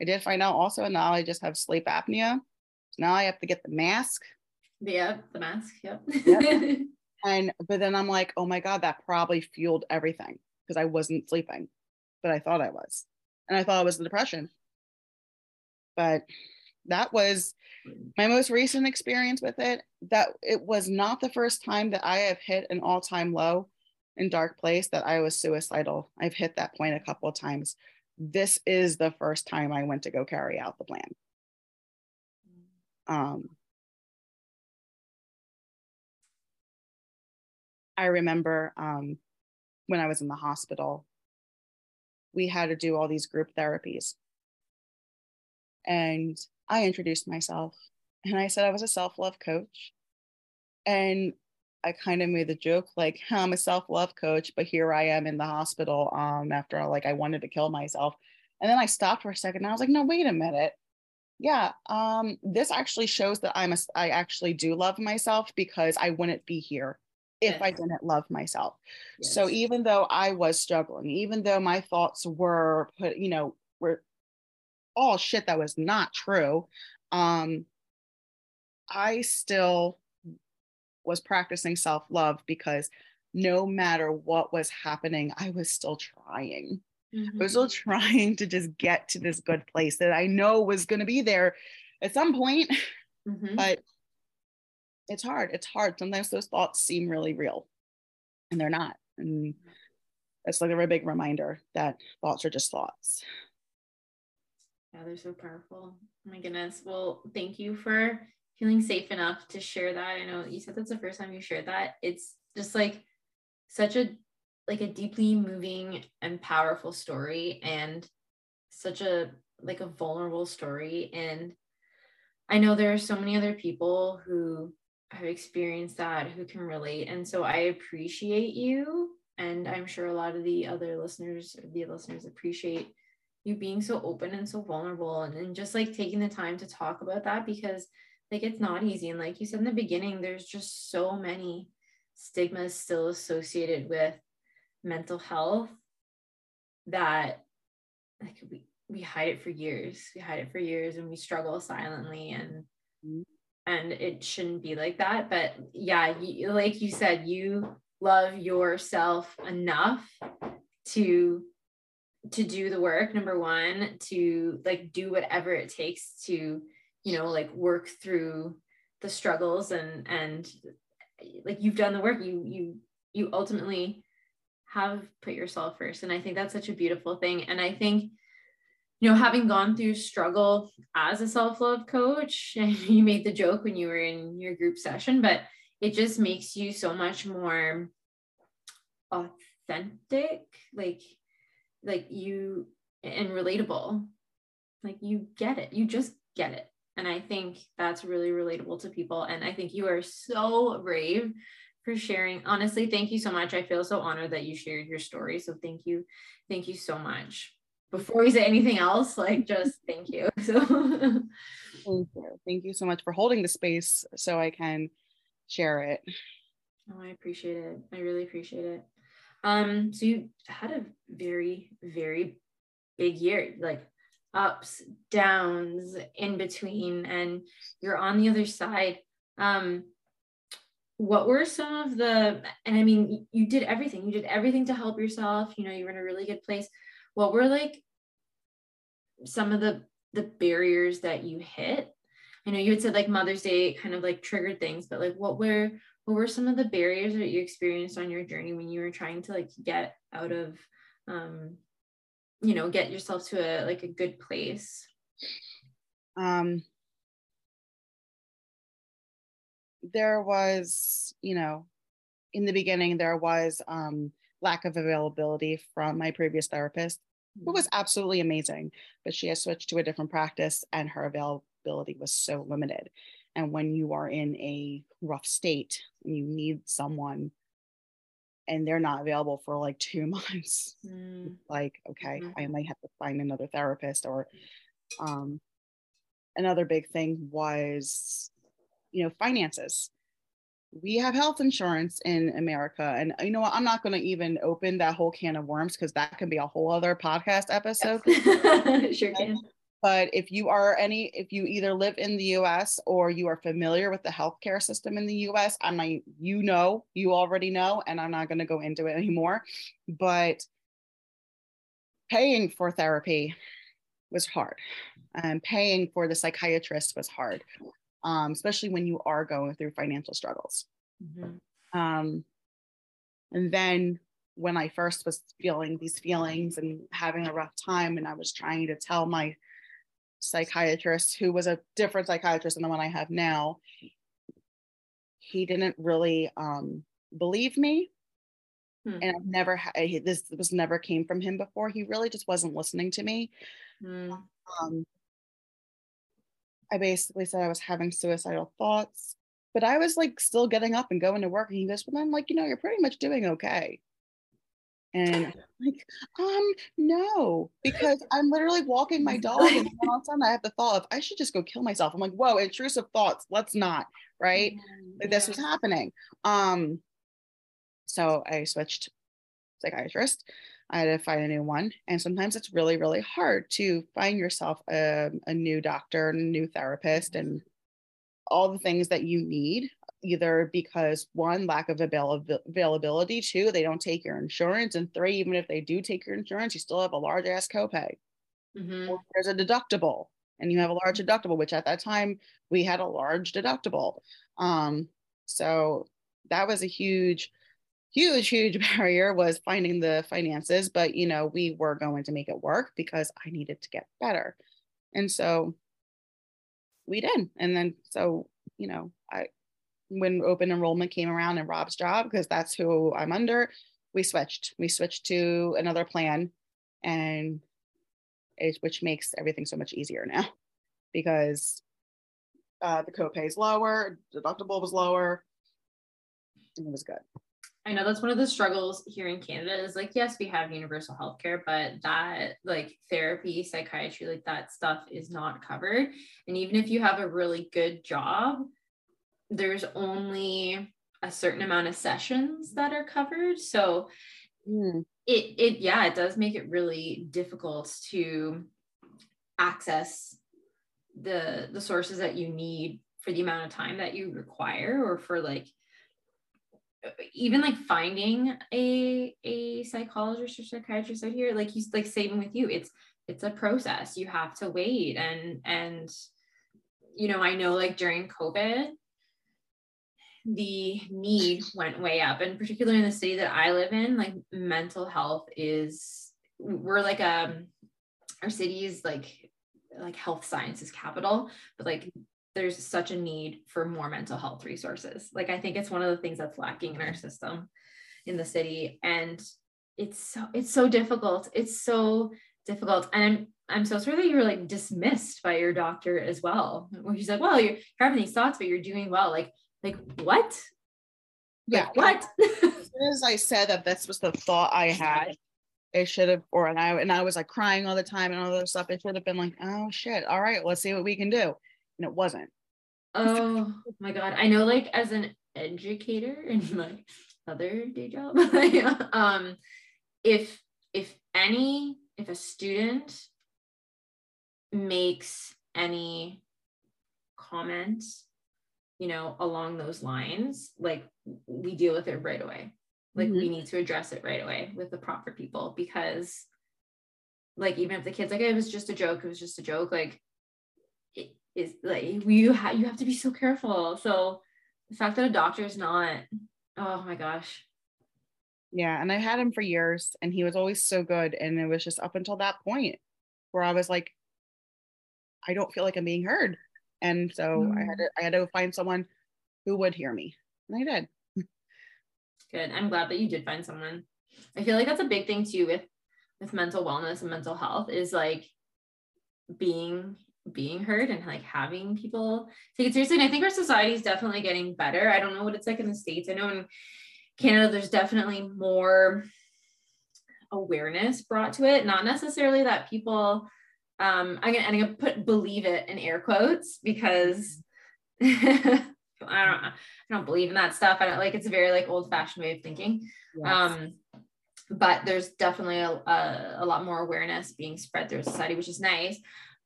B: I did find out also now I just have sleep apnea now I have to get the mask.
A: Yeah, the mask. Yep.
B: yep. and but then I'm like, oh my god, that probably fueled everything because I wasn't sleeping, but I thought I was, and I thought it was the depression. But that was my most recent experience with it. That it was not the first time that I have hit an all-time low in dark place that I was suicidal. I've hit that point a couple of times. This is the first time I went to go carry out the plan. Um, I remember um, when I was in the hospital, we had to do all these group therapies. And I introduced myself and I said I was a self love coach. And I kind of made the joke like, I'm a self love coach, but here I am in the hospital um, after like I wanted to kill myself. And then I stopped for a second and I was like, no, wait a minute yeah um this actually shows that i'm a i actually do love myself because i wouldn't be here if yes. i didn't love myself yes. so even though i was struggling even though my thoughts were put you know were all shit that was not true um i still was practicing self-love because no matter what was happening i was still trying Mm-hmm. I was still mm-hmm. trying to just get to this good place that I know was going to be there at some point, mm-hmm. but it's hard. It's hard. Sometimes those thoughts seem really real and they're not. And it's like a very big reminder that thoughts are just thoughts.
A: Yeah, they're so powerful. Oh my goodness. Well, thank you for feeling safe enough to share that. I know you said that's the first time you shared that. It's just like such a like a deeply moving and powerful story and such a like a vulnerable story and i know there are so many other people who have experienced that who can relate and so i appreciate you and i'm sure a lot of the other listeners the listeners appreciate you being so open and so vulnerable and, and just like taking the time to talk about that because like it's not easy. And like you said in the beginning there's just so many stigmas still associated with mental health that like we we hide it for years. We hide it for years and we struggle silently and mm-hmm. and it shouldn't be like that. But yeah you, like you said you love yourself enough to to do the work number one to like do whatever it takes to you know like work through the struggles and and like you've done the work you you you ultimately have put yourself first. And i think that's such a beautiful thing. And i think you know having gone through struggle as a self-love coach you made the joke when you were in your group session but it just makes you so much more authentic like like you and relatable like you get it you just get it and i think that's really relatable to people and i think you are so brave for sharing. Honestly, thank you so much. I feel so honored that you shared your story. So thank you. Thank you so much. Before we say anything else, like just thank you. So
B: thank you. Thank you so much for holding the space so I can share it.
A: Oh, I appreciate it. I really appreciate it. Um, so you had a very, very big year, like ups, downs, in between, and you're on the other side. Um, what were some of the and i mean you did everything. You did everything to help yourself. You know you were in a really good place. What were like some of the the barriers that you hit? I know you had said like mother's day kind of like triggered things but like what were what were some of the barriers that you experienced on your journey when you were trying to like get out of um you know get yourself to a like a good place um
B: there was, you know, in the beginning, there was um, lack of availability from my previous therapist, who was mm-hmm. absolutely amazing, but she has switched to a different practice and her availability was so limited. And when you are in a rough state and you need someone and they're not available for like two months. Mm. like okay mm-hmm. i might have to find another therapist or um another big thing was you know finances. We have health insurance in america and you know what i'm not going to even open that whole can of worms because that can be a whole other podcast episode. Sure can but if you are any if you either live in the us or you are familiar with the healthcare system in the us i might you know you already know and i'm not going to go into it anymore but paying for therapy was hard and paying for the psychiatrist was hard um, especially when you are going through financial struggles mm-hmm. um, and then when i first was feeling these feelings and having a rough time and i was trying to tell my psychiatrist who was a different psychiatrist than the one I have now, he didn't really um, believe me. Hmm. And I've never had this was never came from him before. He really just wasn't listening to me. Hmm. Um, I basically said I was having suicidal thoughts, but I was like still getting up and going to work. And he goes, Well, then, like, you know, you're pretty much doing okay. And I'm like, um, no, because I'm literally walking my dog and all of a sudden I have the thought of I should just go kill myself. I'm like, whoa, intrusive thoughts. Let's not, right? Mm-hmm. Like this was happening. Um, so I switched psychiatrist. I had to find a new one. And sometimes it's really, really hard to find yourself a, a new doctor, a new therapist, and all the things that you need either because one lack of avail- availability two they don't take your insurance and three even if they do take your insurance you still have a large ass copay. Mm-hmm. or there's a deductible and you have a large deductible which at that time we had a large deductible. Um, so that was a huge huge huge barrier was finding the finances but you know we were going to make it work because i needed to get better. And so we did. And then so you know i when open enrollment came around in Rob's job, because that's who I'm under, we switched. We switched to another plan, and it, which makes everything so much easier now because uh, the copay is lower, deductible was lower, and it was good.
A: I know that's one of the struggles here in Canada is like, yes, we have universal healthcare, but that like therapy, psychiatry, like that stuff is not covered. And even if you have a really good job, there's only a certain amount of sessions that are covered. So mm. it it yeah, it does make it really difficult to access the the sources that you need for the amount of time that you require or for like even like finding a a psychologist or psychiatrist out here like you like saving with you it's it's a process you have to wait and and you know i know like during covid the need went way up and particularly in the city that i live in like mental health is we're like um our city is like like health sciences capital but like there's such a need for more mental health resources. Like i think it's one of the things that's lacking in our system in the city and it's so it's so difficult. It's so difficult and i'm i'm so sorry that you were like dismissed by your doctor as well where she's like well you're, you're having these thoughts but you're doing well. Like like, what?
B: Yeah.
A: Like, what?
B: as soon as I said that this was the thought I had, it should have, or and I and I was like crying all the time and all this stuff. It should have been like, oh shit, all right, let's see what we can do. And it wasn't.
A: Oh my god. I know like as an educator in my other day job, um, if if any if a student makes any comments you know, along those lines, like we deal with it right away. Like mm-hmm. we need to address it right away with the proper people because like even if the kids like it was just a joke, it was just a joke, like it is like you have you have to be so careful. So the fact that a doctor is not, oh my gosh.
B: Yeah, and I had him for years and he was always so good. And it was just up until that point where I was like, I don't feel like I'm being heard and so mm. I had mm. to I had to find someone who would hear me, and I did.
A: Good. I'm glad that you did find someone. I feel like that's a big thing too with with mental wellness and mental health is like being being heard and like having people take it seriously. And I think our society is definitely getting better. I don't know what it's like in the States. I know in Canada, there's definitely more awareness brought to it. Not necessarily that people, um, I'm gonna, I'm gonna put believe it in air quotes because I don't, I don't believe in that stuff. I don't like, it's a very like old fashioned way of thinking. Yes. Um, but there's definitely a, a, a lot more awareness being spread through society, which is nice.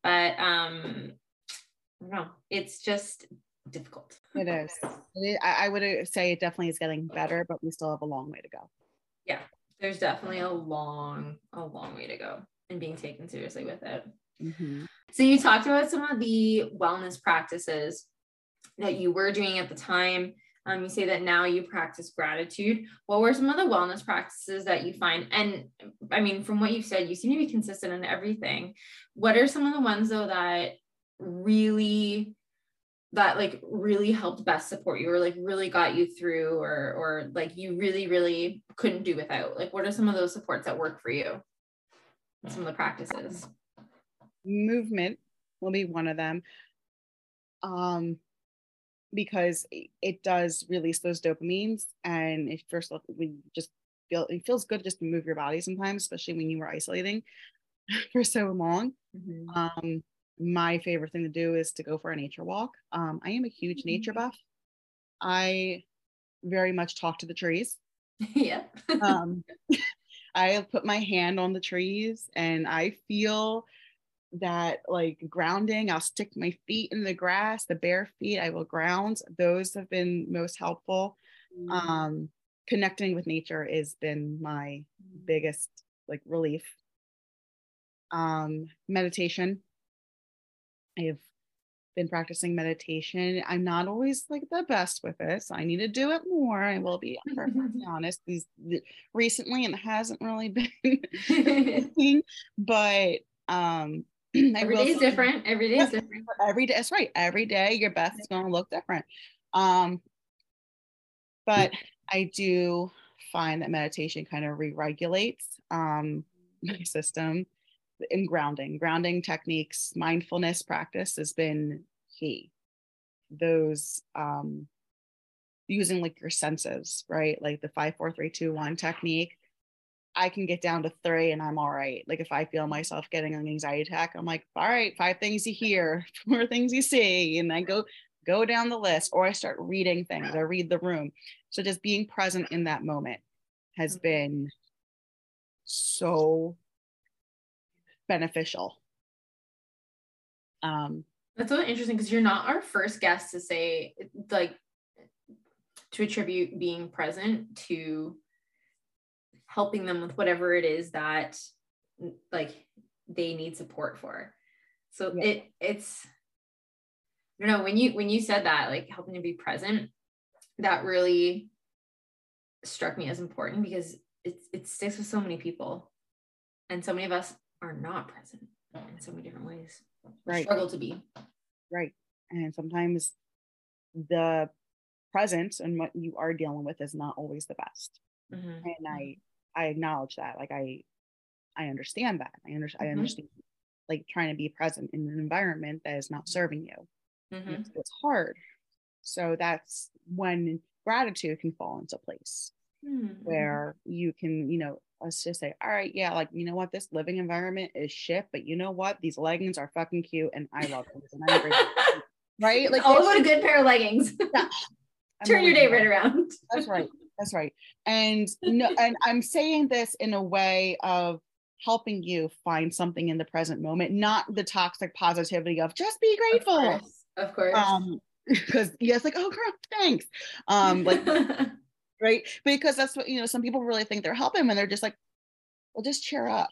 A: But um, I don't know, it's just difficult.
B: It is. I, I would say it definitely is getting better, but we still have a long way to go.
A: Yeah, there's definitely a long, a long way to go and being taken seriously with it. Mm-hmm. So you talked about some of the wellness practices that you were doing at the time. Um, you say that now you practice gratitude. What were some of the wellness practices that you find? And I mean, from what you've said, you seem to be consistent in everything. What are some of the ones though that really that like really helped best support you or like really got you through or or like you really really couldn't do without like what are some of those supports that work for you some of the practices
B: movement will be one of them um because it does release those dopamines and it first we just feel it feels good just to move your body sometimes especially when you were isolating for so long mm-hmm. um my favorite thing to do is to go for a nature walk. Um, I am a huge mm-hmm. nature buff. I very much talk to the trees.
A: yeah.
B: um, I have put my hand on the trees and I feel that like grounding. I'll stick my feet in the grass, the bare feet, I will ground. Those have been most helpful. Mm. Um, connecting with nature has been my mm. biggest like relief. Um, meditation I have been practicing meditation. I'm not always like the best with it, so I need to do it more. I will be perfectly honest. These recently, and it hasn't really been, but um,
A: every day is different. Every day is different.
B: Every day, that's right. Every day, your best is going to look different. Um, but I do find that meditation kind of re-regulates um, my system in grounding, grounding techniques, mindfulness practice has been key. Those um, using like your senses, right? Like the five, four, three, two, one technique. I can get down to three and I'm all right. Like if I feel myself getting an anxiety attack, I'm like, all right, five things you hear, four things you see, and I go go down the list, or I start reading things. I read the room. So just being present in that moment has mm-hmm. been so beneficial.
A: Um, That's so interesting because you're not our first guest to say like to attribute being present to helping them with whatever it is that like they need support for. So yeah. it it's I don't know when you when you said that like helping to be present that really struck me as important because it's it sticks with so many people and so many of us are not present in so many different ways. Right. Struggle to be.
B: Right. And sometimes the presence and what you are dealing with is not always the best. Mm-hmm. And I I acknowledge that. Like I I understand that. I understand mm-hmm. I understand like trying to be present in an environment that is not serving you. Mm-hmm. It's, it's hard. So that's when gratitude can fall into place mm-hmm. where you can, you know, let's just say, all right, yeah, like you know what, this living environment is shit, but you know what, these leggings are fucking cute, and I love them. And I right?
A: Like, oh, what a good pair of leggings. Yeah. Turn your day right around.
B: That's right. That's right. And no, and I'm saying this in a way of helping you find something in the present moment, not the toxic positivity of just be grateful.
A: Of course. Of course.
B: Um, because yes, like, oh girl, thanks. Um, like right? Because that's what, you know, some people really think they're helping when they're just like, well, just cheer up.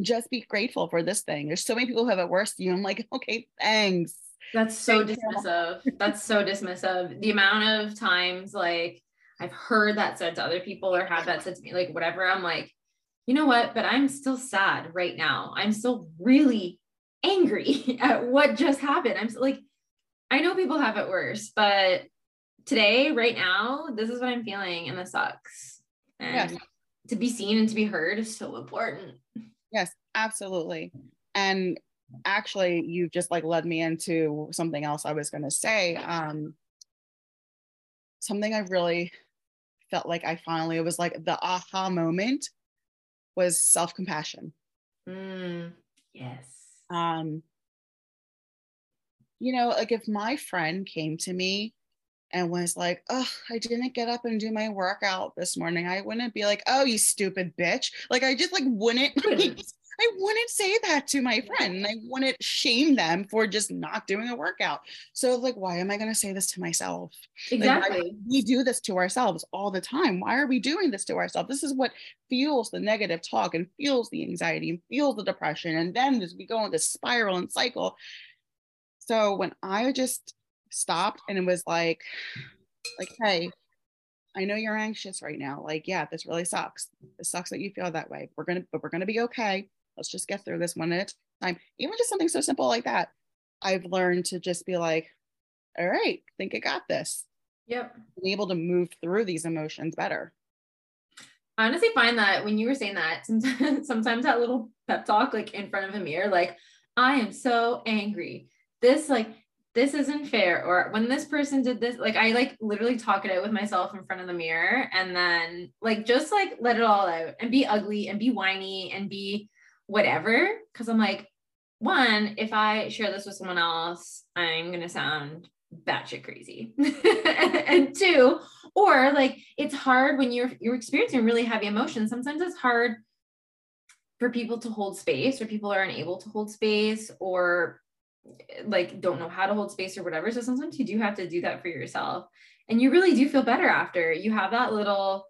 B: Just be grateful for this thing. There's so many people who have it worse than you. I'm like, okay, thanks.
A: That's so dismissive. That's so dismissive. The amount of times like I've heard that said to other people or have that said to me, like whatever, I'm like, you know what? But I'm still sad right now. I'm still really angry at what just happened. I'm like, I know people have it worse, but today, right now, this is what I'm feeling, and this sucks. And yes. to be seen and to be heard is so important.
B: Yes, absolutely. And actually you've just like led me into something else I was going to say. Um, something I really felt like I finally it was like the aha moment was self compassion.
A: Mm, yes.
B: Um, you know, like if my friend came to me and was like, oh, I didn't get up and do my workout this morning, I wouldn't be like, oh, you stupid bitch. Like I just like wouldn't like, I wouldn't say that to my friend and I wouldn't shame them for just not doing a workout. So like, why am I going to say this to myself?
A: Exactly.
B: Like, we do this to ourselves all the time. Why are we doing this to ourselves? This is what fuels the negative talk and fuels the anxiety and fuels the depression. And then as we go into spiral and cycle. So when I just stopped and it was like, like, hey, I know you're anxious right now. Like, yeah, this really sucks. It sucks that you feel that way. We're gonna, but we're gonna be okay let's just get through this one at a time. Even just something so simple like that. I've learned to just be like, all right, think I got this.
A: Yep.
B: Being able to move through these emotions better.
A: I honestly find that when you were saying that, sometimes, sometimes that little pep talk, like in front of a mirror, like, I am so angry. This, like, this isn't fair. Or when this person did this, like, I like literally talk it out with myself in front of the mirror and then, like, just like let it all out and be ugly and be whiny and be whatever. Cause I'm like, one, if I share this with someone else, I'm going to sound batshit crazy. and two, or like it's hard when you're you're experiencing really heavy emotions. Sometimes it's hard for people to hold space or people aren't able to hold space or like don't know how to hold space or whatever. So sometimes you do have to do that for yourself. And you really do feel better after you have that little,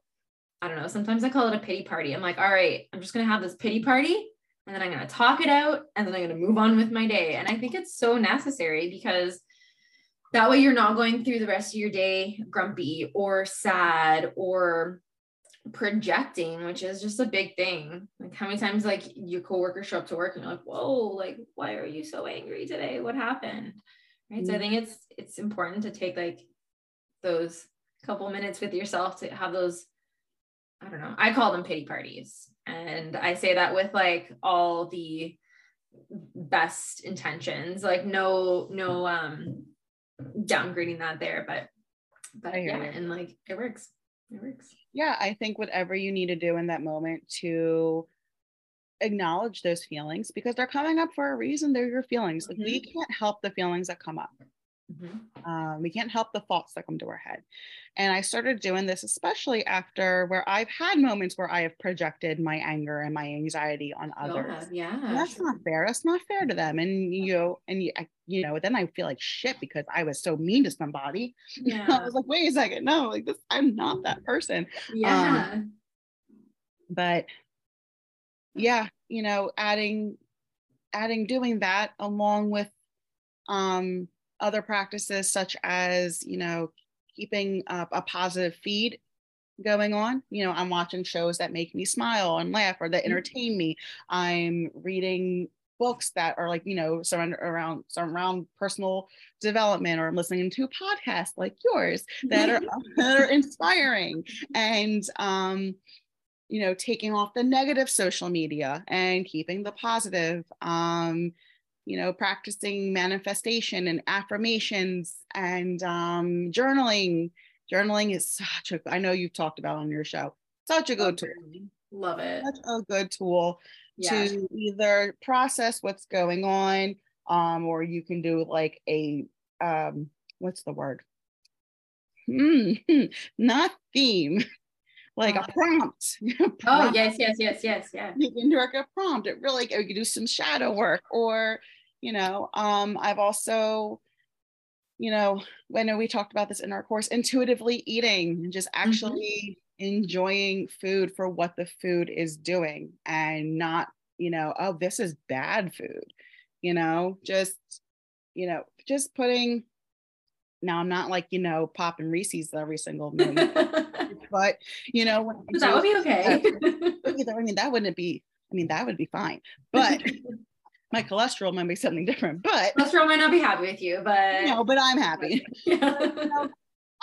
A: I don't know, sometimes I call it a pity party. I'm like, all right, I'm just gonna have this pity party and then I'm going to talk it out and then I'm going to move on with my day. And I think it's so necessary because that way you're not going through the rest of your day grumpy or sad or projecting, which is just a big thing. Like how many times like your coworkers show up to work and you're like, whoa, like why are you so angry today? What happened? Right. Mm-hmm. So I mm-hmm. think it's it's important to take like those couple minutes with yourself to have those, I don't know, I call them pity parties and i say that with like all the best intentions like no no um downgrading that there but but yeah you. and like it works. It works.
B: Yeah i think whatever you need to do in that moment to acknowledge those feelings because they're coming up for a reason. They're your feelings. Mm-hmm. we can't help the feelings that come up Mm-hmm. Um, we can't help the thoughts that come to our head. And I started doing this, especially after where I've had moments where I have projected my anger and my anxiety on others.
A: yeah,
B: and that's not fair. That's not fair to them. And you know, and you, I, you know, then I feel like shit because I was so mean to somebody. Yeah. I was like, wait a second, no, like this, I'm not that person.
A: Yeah. Um,
B: but yeah, you know, adding, adding, doing that along with um other practices such as you know keeping a, a positive feed going on. You know i'm watching shows that make me smile and laugh or that mm-hmm. entertain me. I'm reading books that are like you know surround around around personal development or i'm listening to podcasts like yours that are that are inspiring. And um you know taking off the negative social media and keeping the positive. Um you know, practicing manifestation and affirmations and um, journaling. Journaling is such a, I know you've talked about on your show, such a good tool.
A: Love it.
B: Such a good tool yeah. to either process what's going on um, or you can do like a, um, what's the word? Hmm, not theme, like a prompt.
A: prompt. Oh yes, yes, yes, yes, yeah.
B: You can direct a prompt. It really or you can do some shadow work, or you know, um, I've also, you know, when we talked about this in our course, intuitively eating, and just mm-hmm. actually mm-hmm. enjoying food for what the food is doing, and not, you know, oh, this is bad food, you know, just, you know, just putting now I'm not like, you know, popping Reese's every single minute, but you know,
A: that would be okay.
B: either, I mean, that wouldn't be, I mean, that would be fine. But my cholesterol might be something different, but
A: cholesterol might not be happy with you, but
B: no, but I'm happy. Yeah.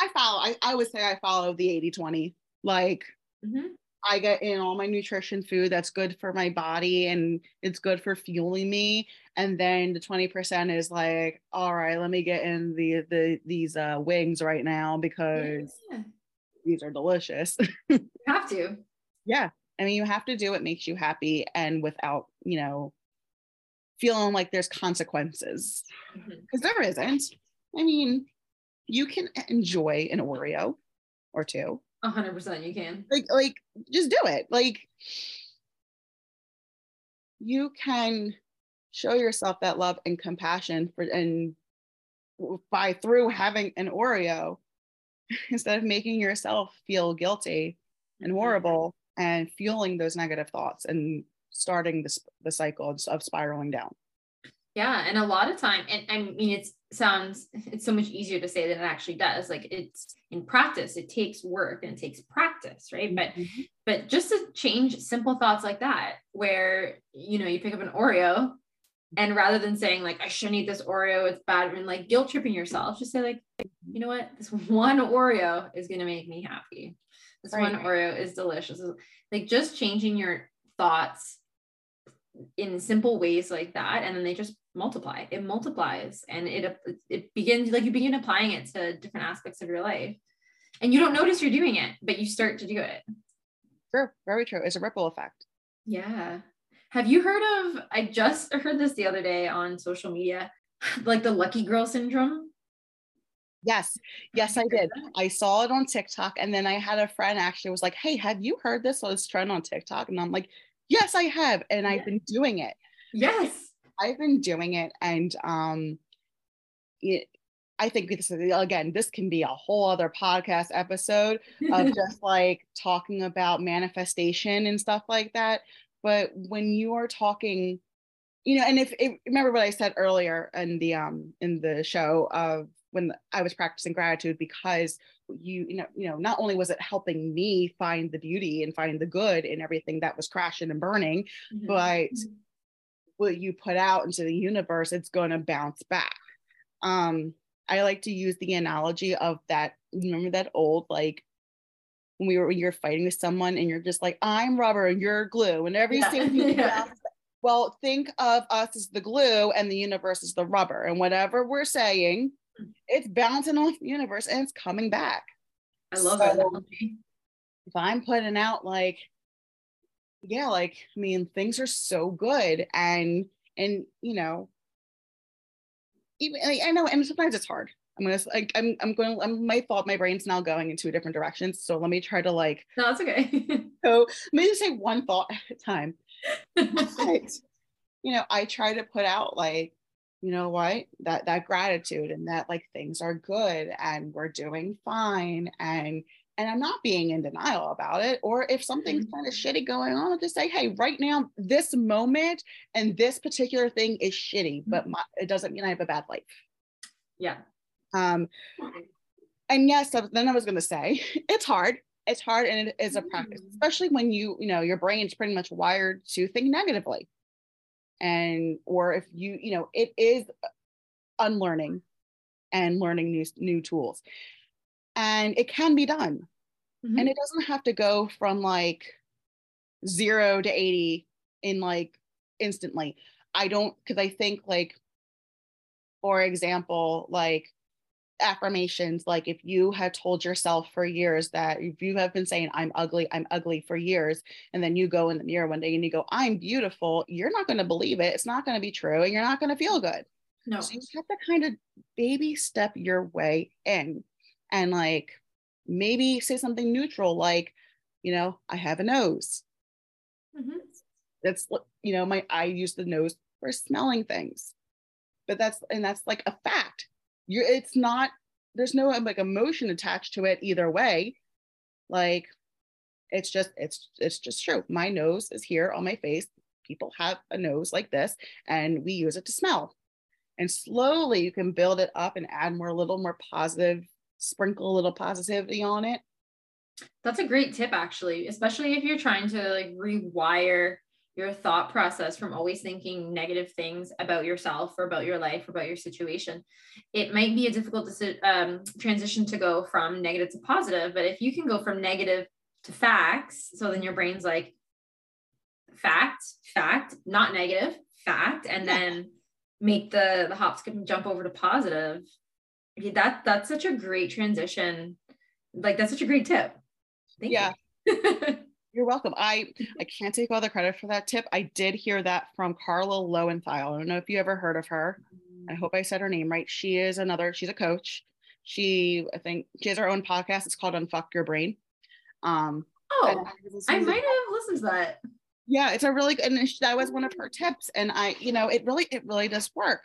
B: I follow, I, I would say I follow the 80 20. Like, mm-hmm. I get in all my nutrition food that's good for my body and it's good for fueling me. And then the 20% is like, all right, let me get in the the these uh wings right now because
A: Yeah.
B: These are delicious.
A: You have to.
B: yeah. I mean, you have to do what makes you happy and without, you know, feeling like there's consequences.
A: Mm-hmm.
B: Because there isn't. I mean, you can enjoy an Oreo or two.
A: A hundred percent you can.
B: like like just do it like you can show yourself that love and compassion for and by through having an oreo instead of making yourself feel guilty and mm-hmm. horrible and fueling those negative thoughts and starting this the cycle of spiraling down
A: Yeah, and a lot of time, and I mean, it sounds it's so much easier to say than it actually does. Like it's in practice, it takes work and it takes practice, right? But mm-hmm. but just to change simple thoughts like that, where you know you pick up an Oreo, and rather than saying like I shouldn't eat this Oreo, it's bad, and like guilt tripping yourself, just say like, you know what, this one Oreo is gonna make me happy. This one Oreo is delicious. Like just changing your thoughts in simple ways like that and then they just multiply. It multiplies and it it begins like you begin applying it to different aspects of your life. And you don't notice you're doing it but you start to do it.
B: True. Very true. It's a ripple effect.
A: Yeah have you heard of i just heard this the other day on social media like the lucky girl syndrome?
B: Yes. Yes i did. I saw it on tiktok and then i had a friend actually was like hey have you heard this on this trend on tiktok? And i'm like yes i have and i've been doing it.
A: Yes.
B: I've been doing it, and um, it, I think this is again, this can be a whole other podcast episode of just like talking about manifestation and stuff like that. But when you are talking, you know, and if, if remember what I said earlier in the um in the show of when I was practicing gratitude because you you know you know not only was it helping me find the beauty and find the good in everything that was crashing and burning,
A: Mhm.
B: but what you put out into the universe, it's going to bounce back. Um, I like to use the analogy of that. Remember that old like when we were when you're fighting with someone and you're just like, I'm rubber and you're glue, and every
A: Yeah.
B: single
A: Yeah.
B: well, think of us as the glue and the universe is the rubber, and whatever we're saying, it's bouncing off the universe and it's coming back.
A: i love that
B: So-
A: analogy.
B: if I'm putting out like, yeah, like I mean, things are so good, and and you know, even like, I know, and sometimes it's hard. I'm gonna like I'm I'm going. I'm my fault. My brain's now going in two different directions. So let me try to like
A: no that's okay
B: so let me just say one thought at a time. But, you know, I try to put out like, you know what, that that gratitude and that like things are good and we're doing fine and and I'm not being in denial about it. Or if something's
A: Mhm.
B: kind of shitty going on, I'll just say, hey, right now, this moment and this particular thing is shitty, but my, it doesn't mean I have a bad life.
A: yeah
B: Um, and yes, then I was gonna say it's hard. It's hard and it is a practice,
A: Mm.
B: especially when you, you know, your brain's pretty much wired to think negatively. And or if you, you know, it is unlearning and learning new new tools. And it can be done.
A: Mhm.
B: And it doesn't have to go from like zero to 80 in like instantly. I don't because I think like, for example, like affirmations like if you have told yourself for years that if you have been saying i'm ugly i'm ugly for years and then you go in the mirror one day and you go i'm beautiful you're not going to believe it it's not going to be true and you're not going to feel good.
A: No.
B: So you have to kind of baby step your way in and like maybe say something neutral like you know i have a nose.
A: Mhm.
B: that's you know my i use the nose for smelling things. But that's and that's like a fact you're it's not there's no like emotion attached to it either way. Like it's just it's it's just true. My nose is here on my face. People have a nose like this and we use it to smell. And slowly you can build it up and add more a little more positive sprinkle a little positivity on it.
A: That's a great tip, actually, especially if you're trying to like rewire your thought process from always thinking negative things about yourself or about your life or about your situation. It might be a difficult deci- um, transition to go from negative to positive, but if you can go from negative to facts. So then your brain's like, fact, fact, not negative, fact, and then make the the hop, skip, and jump over to positive. That that's such a great transition. Like that's such a great tip.
B: Thank yeah. You. You're welcome. I I can't take all the credit for that tip. I did hear that from Carla Lowenthal. I don't know if you ever heard of her. I hope I said her name right. She is another. She's a coach. She I think she has her own podcast. It's called Unfuck Your Brain.
A: Um, oh, I might have listened to that.
B: Yeah, it's a really good, and that was one of her tips. And I, you know, it really, it really does work.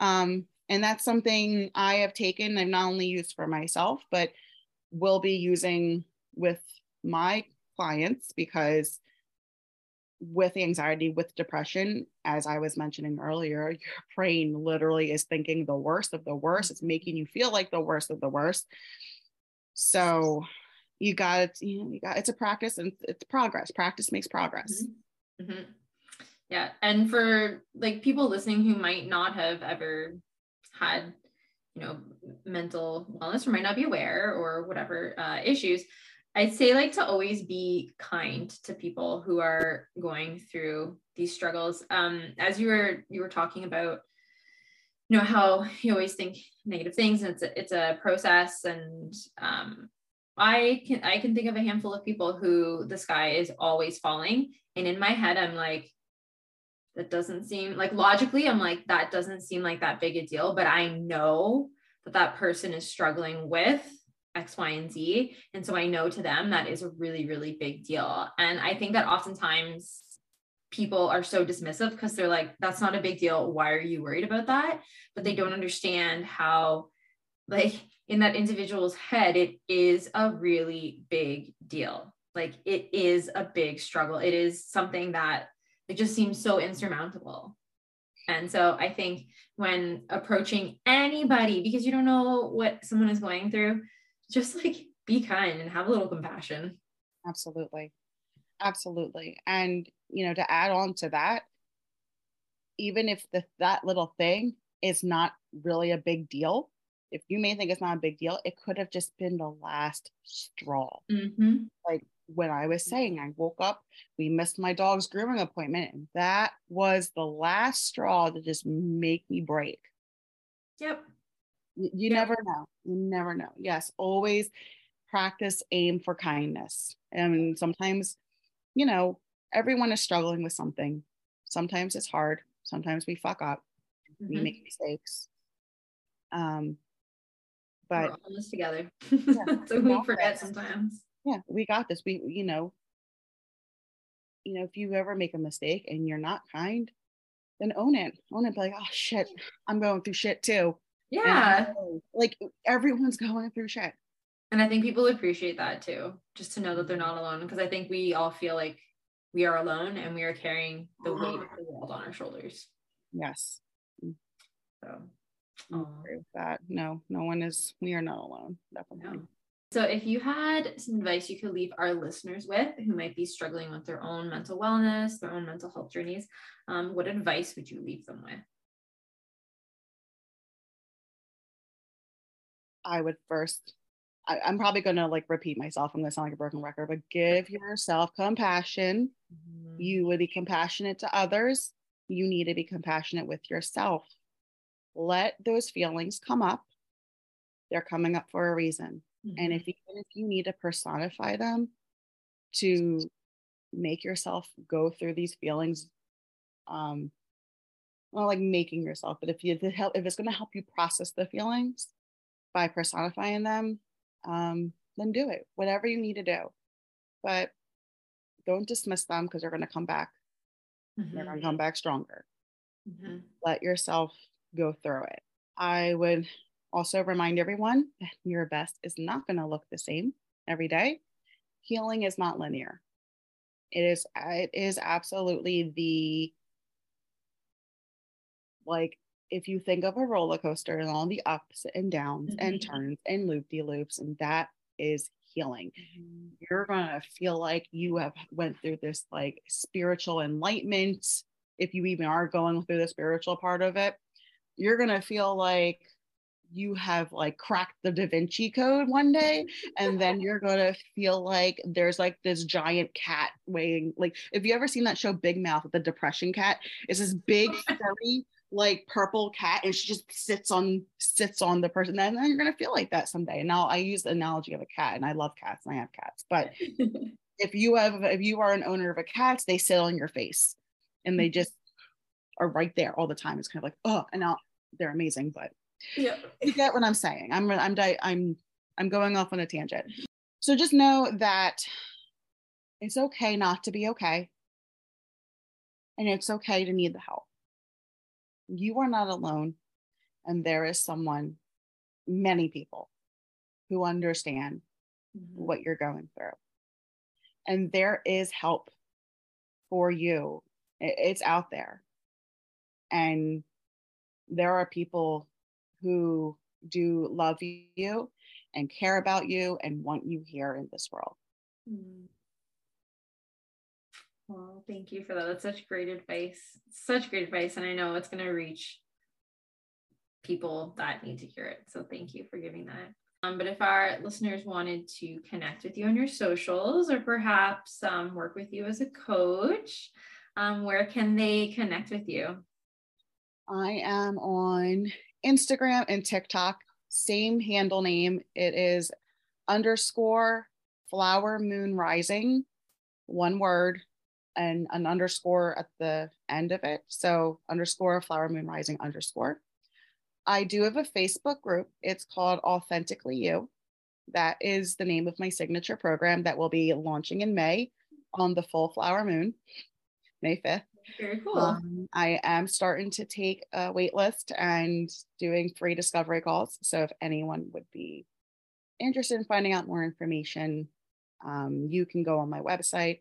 B: Um, and that's something I have taken. I've not only used for myself, but will be using with my clients because with anxiety, with depression, as I was mentioning earlier, your brain literally is thinking the worst of the worst. It's making you feel like the worst of the worst. So you got you know you got it's a practice and it's progress practice makes progress
A: mm-hmm. Mm-hmm. yeah and for like people listening who might not have ever had you know mental wellness or might not be aware or whatever uh, issues i'd say like to always be kind to people who are going through these struggles. Um as you were you were talking about you know how you always think negative things and it's a, it's a process and um I can I can think of a handful of people who the sky is always falling and in my head I'm like that doesn't seem like logically I'm like that doesn't seem like that big a deal but I know that that person is struggling with X, Y, and Z. And so I know to them that is a really, really big deal. And I think that oftentimes people are so dismissive because they're like, that's not a big deal. Why are you worried about that? But they don't understand how, like, in that individual's head, it is a really big deal. Like it is a big struggle. It is something that it just seems so insurmountable. And so I think when approaching anybody, because you don't know what someone is going through, just like be kind and have a little compassion.
B: Absolutely. Absolutely. And, you know, to add on to that, even if the, that little thing is not really a big deal, if you may think it's not a big deal, it could have just been the last straw. Mm-hmm. Like when I was saying, I woke up, we missed my dog's grooming appointment, and that was the last straw to just make me break.
A: Yep.
B: You, you yep. never know. You never know. Yes, always practice aim for kindness. And sometimes, you know, everyone is struggling with something. Sometimes it's hard. Sometimes we fuck up. Mm-hmm. We make mistakes. Um, but
A: We're all this together. Yeah, so we, we forget this. sometimes.
B: Yeah, we got this. We, you know, you know, if you ever make a mistake and you're not kind, then own it. Own it. Be like, oh shit, I'm going through shit too.
A: Yeah.
B: And, like everyone's going through shit.
A: And I think people appreciate that too, just to know that they're not alone. Because I think we all feel like we are alone and we are carrying the weight of the world on our shoulders.
B: Yes. So agree with that. No, no one is, we are not alone. Definitely. No.
A: So, if you had some advice you could leave our listeners with who might be struggling with their own mental wellness, their own mental health journeys, um, what advice would you leave them with?
B: I would first, I, am probably going to like repeat myself. I'm going to sound like a broken record, but give yourself compassion. Mm-hmm. You would be compassionate to others. You need to be compassionate with yourself let those feelings come up. They're coming up for a reason. Mm-hmm. And if even if you need to personify them to make yourself go through these feelings, um, well, like making yourself, but if you if it's going to help you process the feelings by personifying them, um, then do it. Whatever you need to do, but don't dismiss them because they're going to come back. Mm-hmm. They're going to come back stronger. Mm-hmm. Let yourself go through it. I would also remind everyone that your best is not going to look the same every day. Healing is not linear. It is it is absolutely the like if you think of a roller coaster and all the ups and downs mm-hmm. and turns and loop de loops, and that is healing. Mm-hmm. You're gonna feel like you have went through this like spiritual enlightenment. If you even are going through the spiritual part of it, you're to feel like you have like cracked the Da Vinci Code one day, and then you're gonna feel like there's like this giant cat weighing. Like, if you ever seen that show Big Mouth with the depression cat, it's this big furry like purple cat, and she just sits on sits on the person. And then you're gonna feel like that someday. And now I use the analogy of a cat, and I love cats, and I have cats. But if you have if you are an owner of a cat, they sit on your face, and they just are right there all the time. It's kind of like oh, and now they're amazing, but
A: yeah.
B: you get what I'm saying. I'm I'm I'm I'm going off on a tangent. So just know that it's okay not to be okay. And it's okay to need the help. You are not alone. And there is someone, many people, who understand mm-hmm. what you're going through. And there is help for you. It's out there. And there are people who do love you and care about you and want you here in this world. Mm.
A: Well, thank you for that. That's such great advice. Such great advice. And I know it's going to reach people that need to hear it. So thank you for giving that. Um, but if our listeners wanted to connect with you on your socials or perhaps um, work with you as a coach, um, where can they connect with you?
B: I am on Instagram and TikTok, same handle name. It is underscore flower moon rising, one word, and an underscore at the end of it. So underscore flower moon rising underscore. I do have a Facebook group. It's called Authentically You. That is the name of my signature program that will be launching in May on the full flower moon, May 5th.
A: Very cool. Um,
B: I am starting to take a wait list and doing free discovery calls. So if anyone would be interested in finding out more information, um, you can go on my website,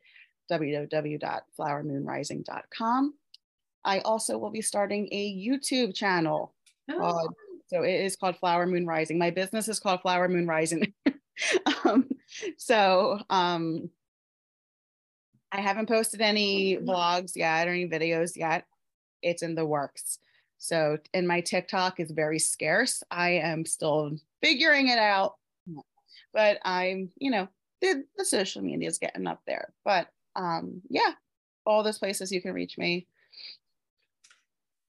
B: www.flowermoonrising.com. I also will be starting a YouTube channel. Oh. Called, so it is called Flower Moon Rising. My business is called Flower Moon Rising. um, so um, I haven't posted any vlogs yet or any videos yet. It's in the works. So, and my TikTok is very scarce. I am still figuring it out, but I'm, you know, the, the social media is getting up there. But um, yeah, all those places you can reach me.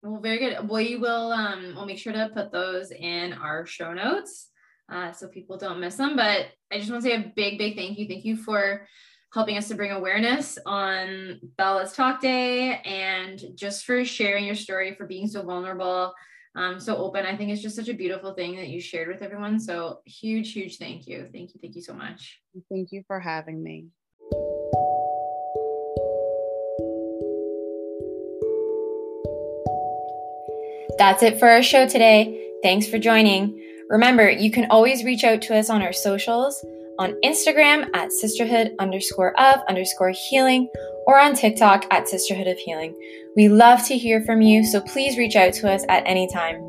A: Well, very good. We will um, we'll make sure to put those in our show notes uh, so people don't miss them. But I just want to say a big, big thank you. Thank you for helping us to bring awareness on Bell Let's Talk Day and just for sharing your story, for being so vulnerable, um, so open. I think it's just such a beautiful thing that you shared with everyone. So huge, huge thank you. Thank you. Thank you so much.
B: Thank you for having me.
C: That's it for our show today. Thanks for joining. Remember, you can always reach out to us on our socials on Instagram at sisterhood underscore of underscore healing or on TikTok at sisterhood of healing. We love to hear from you, so please reach out to us at any time.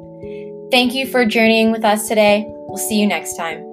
C: Thank you for journeying with us today. We'll see you next time.